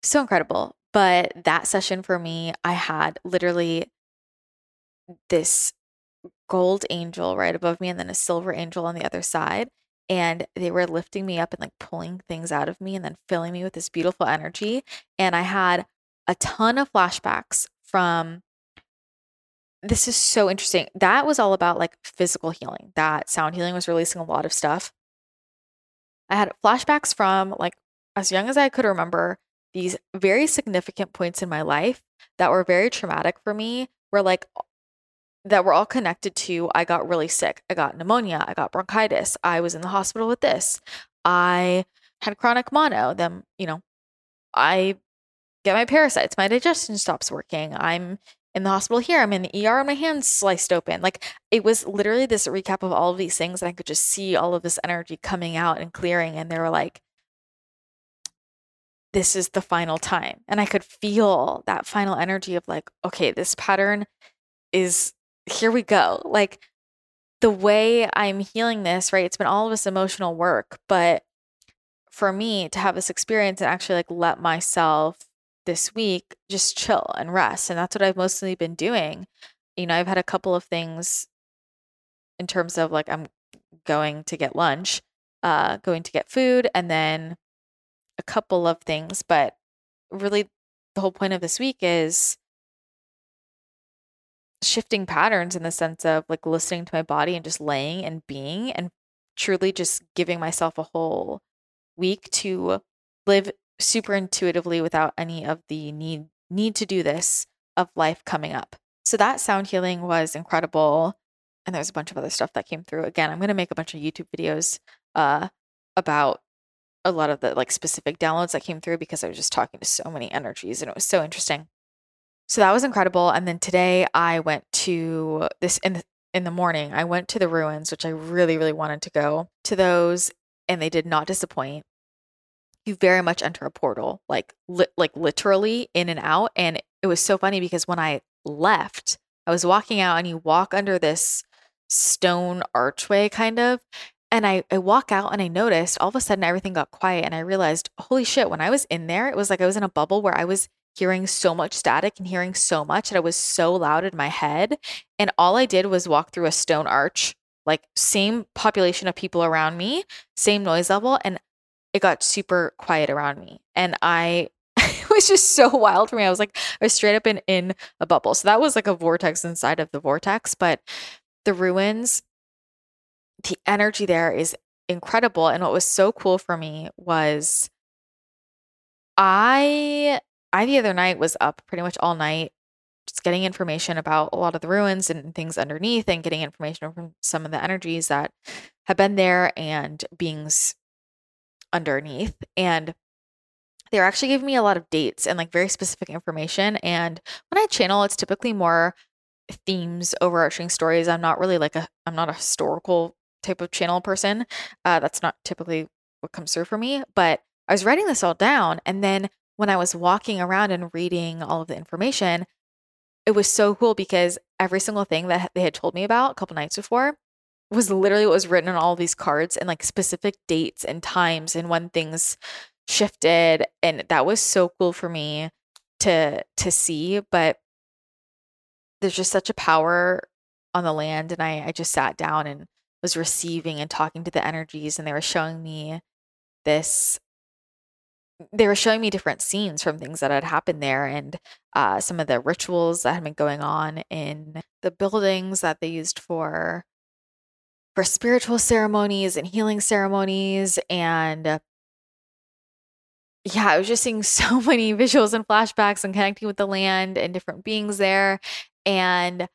So incredible. But that session for me, I had literally this gold angel right above me and then a silver angel on the other side and they were lifting me up and like pulling things out of me and then filling me with this beautiful energy and I had a ton of flashbacks from this is so interesting. That was all about like physical healing. That sound healing was releasing a lot of stuff. I had flashbacks from like as young as I could remember these very significant points in my life that were very traumatic for me were like that were all connected to I got really sick. I got pneumonia, I got bronchitis, I was in the hospital with this. I had chronic mono, then, you know, I get my parasites, my digestion stops working. I'm in the hospital here. I'm in the ER and my hand's sliced open. Like it was literally this recap of all of these things. And I could just see all of this energy coming out and clearing. And they were like, this is the final time. And I could feel that final energy of like, okay, this pattern is here we go. Like the way I'm healing this, right? It's been all of this emotional work, but for me to have this experience and actually like let myself this week just chill and rest. And that's what I've mostly been doing. You know, I've had a couple of things in terms of like I'm going to get lunch, uh, going to get food, and then a couple of things. But really, the whole point of this week is shifting patterns in the sense of like listening to my body and just laying and being and truly just giving myself a whole week to live super intuitively without any of the need need to do this of life coming up. So that sound healing was incredible. And there's a bunch of other stuff that came through. Again, I'm going to make a bunch of YouTube videos uh, about a lot of the like specific downloads that came through because I was just talking to so many energies and it was so interesting. So that was incredible. And then today I went to this in the, in the morning. I went to the ruins, which I really really wanted to go to those, and they did not disappoint you very much enter a portal, like li- like literally in and out. And it was so funny because when I left, I was walking out, and you walk under this stone archway, kind of. And I, I walk out and I noticed all of a sudden everything got quiet and I realized, holy shit, when I was in there, it was like I was in a bubble where I was hearing so much static and hearing so much and it was so loud in my head. And all I did was walk through a stone arch, like same population of people around me, same noise level. And it got super quiet around me. And I it was just so wild for me. I was like, I was straight up in in a bubble. So that was like a vortex inside of the vortex. But the ruins, the energy there is incredible. And what was so cool for me was I I the other night was up pretty much all night just getting information about a lot of the ruins and things underneath and getting information from some of the energies that have been there and beings underneath. And they're actually giving me a lot of dates and like very specific information. And when I channel, it's typically more themes, overarching stories. I'm not really like a, I'm not a historical type of channel person. Uh, that's not typically what comes through for me. But I was writing this all down. And then when I was walking around and reading all of the information, it was so cool because every single thing that they had told me about a couple nights before was literally what was written on all these cards and like specific dates and times and when things shifted and that was so cool for me to to see but there's just such a power on the land and I I just sat down and was receiving and talking to the energies and they were showing me this they were showing me different scenes from things that had happened there and uh, some of the rituals that had been going on in the buildings that they used for for spiritual ceremonies and healing ceremonies and yeah, I was just seeing so many visuals and flashbacks and connecting with the land and different beings there. And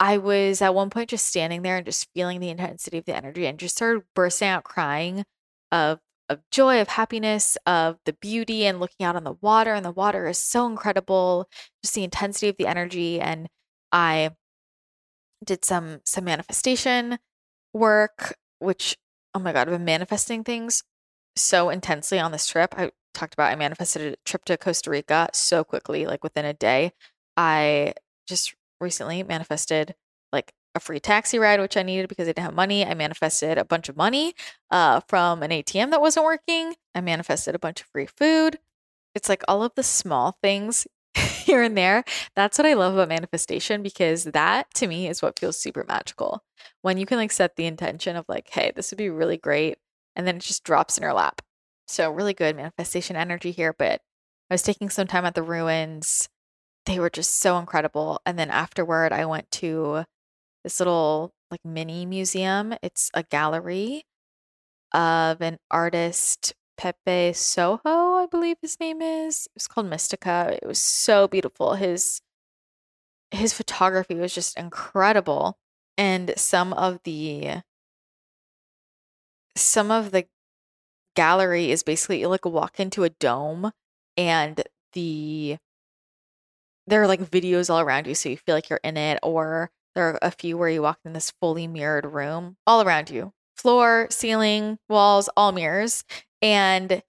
I was at one point just standing there and just feeling the intensity of the energy and just started bursting out crying of of joy, of happiness, of the beauty and looking out on the water. And the water is so incredible, just the intensity of the energy. And I did some some manifestation work, which oh my god, I've been manifesting things so intensely on this trip. I talked about I manifested a trip to Costa Rica so quickly, like within a day. I just recently manifested like a free taxi ride, which I needed because I didn't have money. I manifested a bunch of money uh, from an ATM that wasn't working. I manifested a bunch of free food. It's like all of the small things here and there. That's what I love about manifestation because that to me is what feels super magical. When you can like set the intention of like, hey, this would be really great. And then it just drops in your lap. So, really good manifestation energy here. But I was taking some time at the ruins. They were just so incredible. And then afterward, I went to this little like mini museum. It's a gallery of an artist, Pepe Soho, I believe his name is. It was called Mystika. It was so beautiful. His his photography was just incredible. And some of the some of the gallery is basically like walk into a dome and the there are like videos all around you so you feel like you're in it or there are a few where you walk in this fully mirrored room all around you floor ceiling walls all mirrors and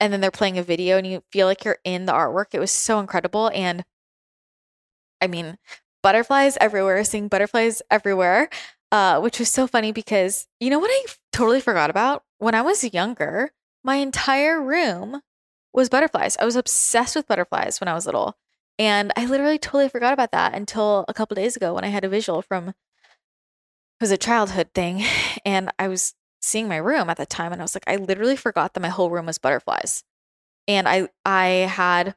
and then they're playing a video and you feel like you're in the artwork it was so incredible and i mean butterflies everywhere seeing butterflies everywhere uh, which was so funny because you know what I totally forgot about? When I was younger, my entire room was butterflies. I was obsessed with butterflies when I was little. And I literally totally forgot about that until a couple days ago when I had a visual from it was a childhood thing and I was seeing my room at the time and I was like I literally forgot that my whole room was butterflies. And I I had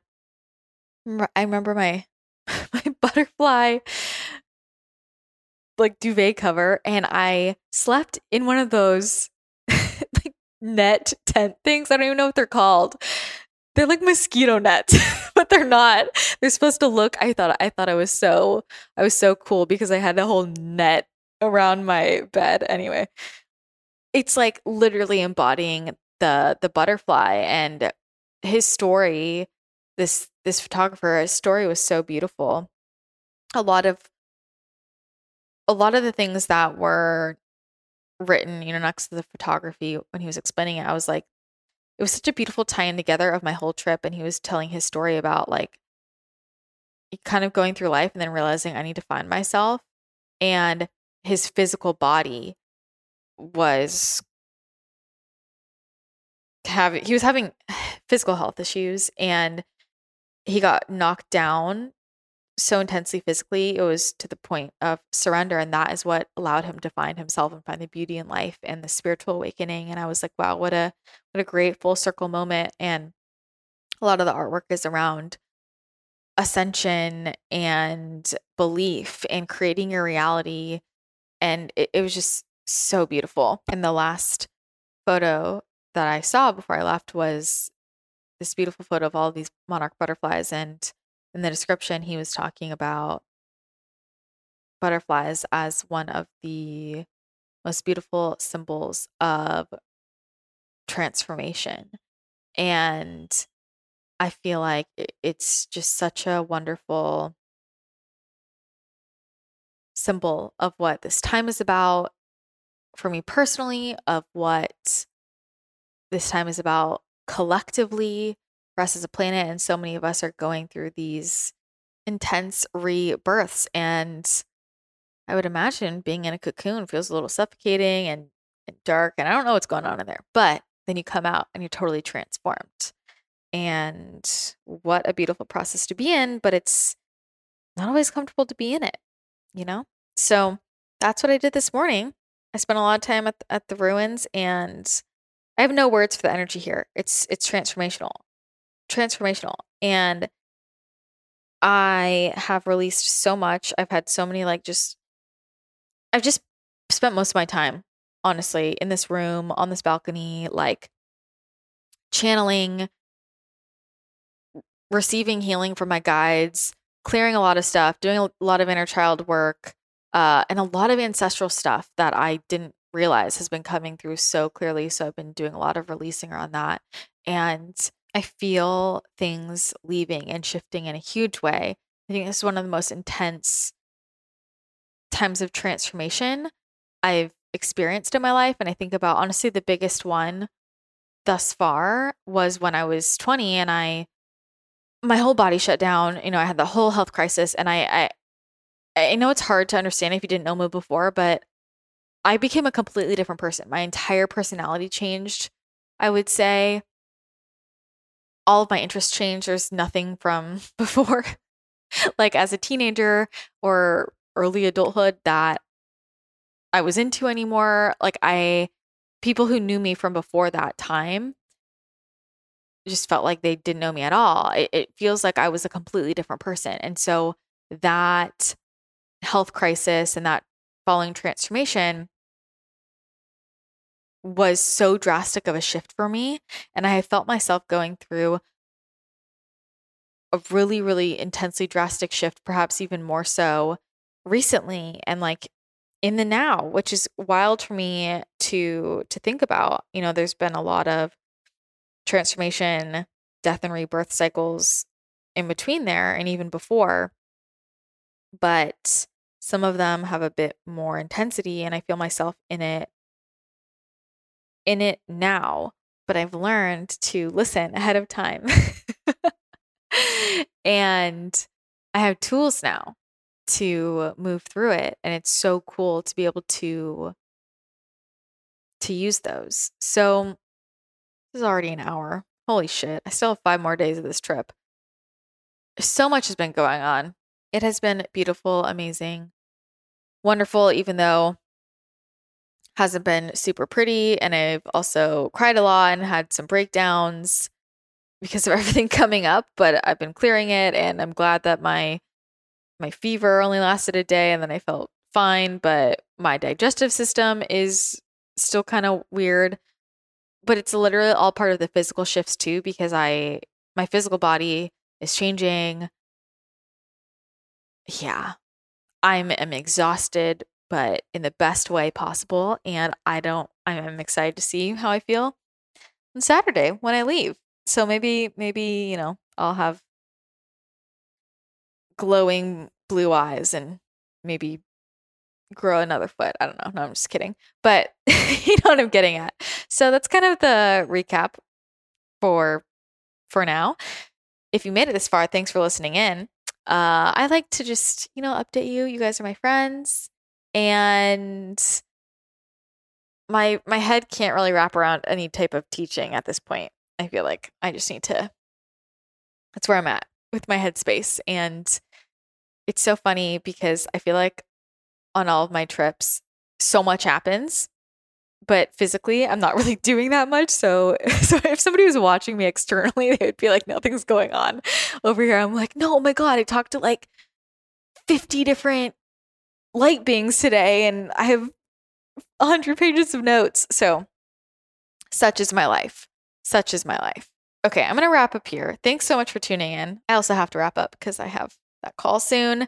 I remember my my butterfly like duvet cover and I slept in one of those like net tent things. I don't even know what they're called. They're like mosquito nets, but they're not. They're supposed to look I thought I thought I was so I was so cool because I had a whole net around my bed anyway. It's like literally embodying the the butterfly and his story this this photographer his story was so beautiful. A lot of a lot of the things that were written, you know, next to the photography when he was explaining it, I was like, it was such a beautiful tie-in together of my whole trip. And he was telling his story about like kind of going through life and then realizing I need to find myself. And his physical body was having he was having physical health issues and he got knocked down so intensely physically, it was to the point of surrender. And that is what allowed him to find himself and find the beauty in life and the spiritual awakening. And I was like, wow, what a what a great full circle moment. And a lot of the artwork is around ascension and belief and creating your reality. And it, it was just so beautiful. And the last photo that I saw before I left was this beautiful photo of all these monarch butterflies and in the description, he was talking about butterflies as one of the most beautiful symbols of transformation. And I feel like it's just such a wonderful symbol of what this time is about for me personally, of what this time is about collectively for us as a planet. And so many of us are going through these intense rebirths. And I would imagine being in a cocoon feels a little suffocating and, and dark. And I don't know what's going on in there. But then you come out and you're totally transformed. And what a beautiful process to be in, but it's not always comfortable to be in it, you know? So that's what I did this morning. I spent a lot of time at, at the ruins and I have no words for the energy here. It's it's transformational. Transformational. And I have released so much. I've had so many like just I've just spent most of my time honestly in this room on this balcony like channeling receiving healing from my guides, clearing a lot of stuff, doing a lot of inner child work, uh, and a lot of ancestral stuff that I didn't realize has been coming through so clearly. So I've been doing a lot of releasing around that. And I feel things leaving and shifting in a huge way. I think this is one of the most intense times of transformation I've experienced in my life. And I think about honestly, the biggest one thus far was when I was 20 and I my whole body shut down. You know, I had the whole health crisis, and I, I, I know it's hard to understand if you didn't know me before, but I became a completely different person. My entire personality changed. I would say all of my interests changed. There's nothing from before, like as a teenager or early adulthood, that I was into anymore. Like I, people who knew me from before that time just felt like they didn't know me at all. It, it feels like I was a completely different person. And so that health crisis and that following transformation was so drastic of a shift for me. And I felt myself going through a really, really intensely drastic shift, perhaps even more so recently and like in the now, which is wild for me to to think about. You know, there's been a lot of transformation, death and rebirth cycles in between there and even before. But some of them have a bit more intensity and I feel myself in it in it now, but I've learned to listen ahead of time. and I have tools now to move through it and it's so cool to be able to to use those. So this is already an hour. Holy shit. I still have five more days of this trip. So much has been going on. It has been beautiful, amazing, wonderful, even though hasn't been super pretty. And I've also cried a lot and had some breakdowns because of everything coming up, but I've been clearing it and I'm glad that my my fever only lasted a day and then I felt fine, but my digestive system is still kind of weird but it's literally all part of the physical shifts too because I my physical body is changing. Yeah. I'm am exhausted, but in the best way possible and I don't I'm excited to see how I feel on Saturday when I leave. So maybe maybe, you know, I'll have glowing blue eyes and maybe grow another foot. I don't know. No, I'm just kidding. But you know what I'm getting at. So that's kind of the recap for for now. If you made it this far, thanks for listening in. Uh, I like to just, you know, update you. You guys are my friends. And my my head can't really wrap around any type of teaching at this point. I feel like I just need to that's where I'm at with my headspace. And it's so funny because I feel like on all of my trips, so much happens, but physically, I'm not really doing that much. So, so if somebody was watching me externally, they would be like, nothing's going on over here. I'm like, no, oh my God, I talked to like 50 different light beings today and I have 100 pages of notes. So, such is my life. Such is my life. Okay, I'm going to wrap up here. Thanks so much for tuning in. I also have to wrap up because I have that call soon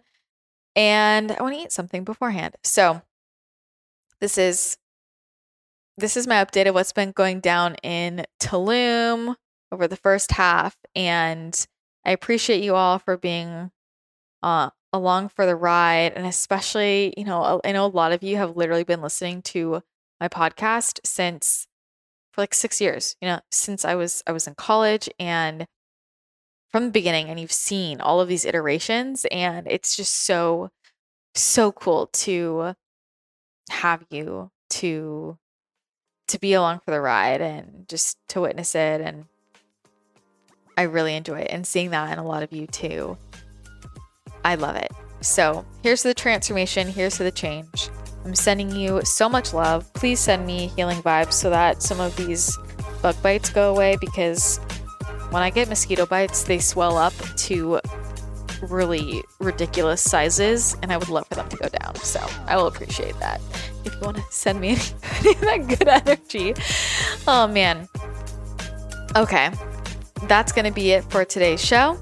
and I want to eat something beforehand. So this is this is my update of what's been going down in Tulum over the first half, and I appreciate you all for being uh, along for the ride, and especially you know I know a lot of you have literally been listening to my podcast since for like six years. You know, since I was I was in college and from the beginning and you've seen all of these iterations and it's just so so cool to have you to to be along for the ride and just to witness it and I really enjoy it and seeing that in a lot of you too. I love it. So, here's the transformation, here's the change. I'm sending you so much love. Please send me healing vibes so that some of these bug bites go away because when I get mosquito bites, they swell up to really ridiculous sizes, and I would love for them to go down. So I will appreciate that if you want to send me any that good energy. Oh man. Okay, that's going to be it for today's show.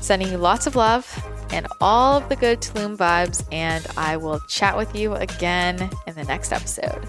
Sending you lots of love and all of the good Tulum vibes, and I will chat with you again in the next episode.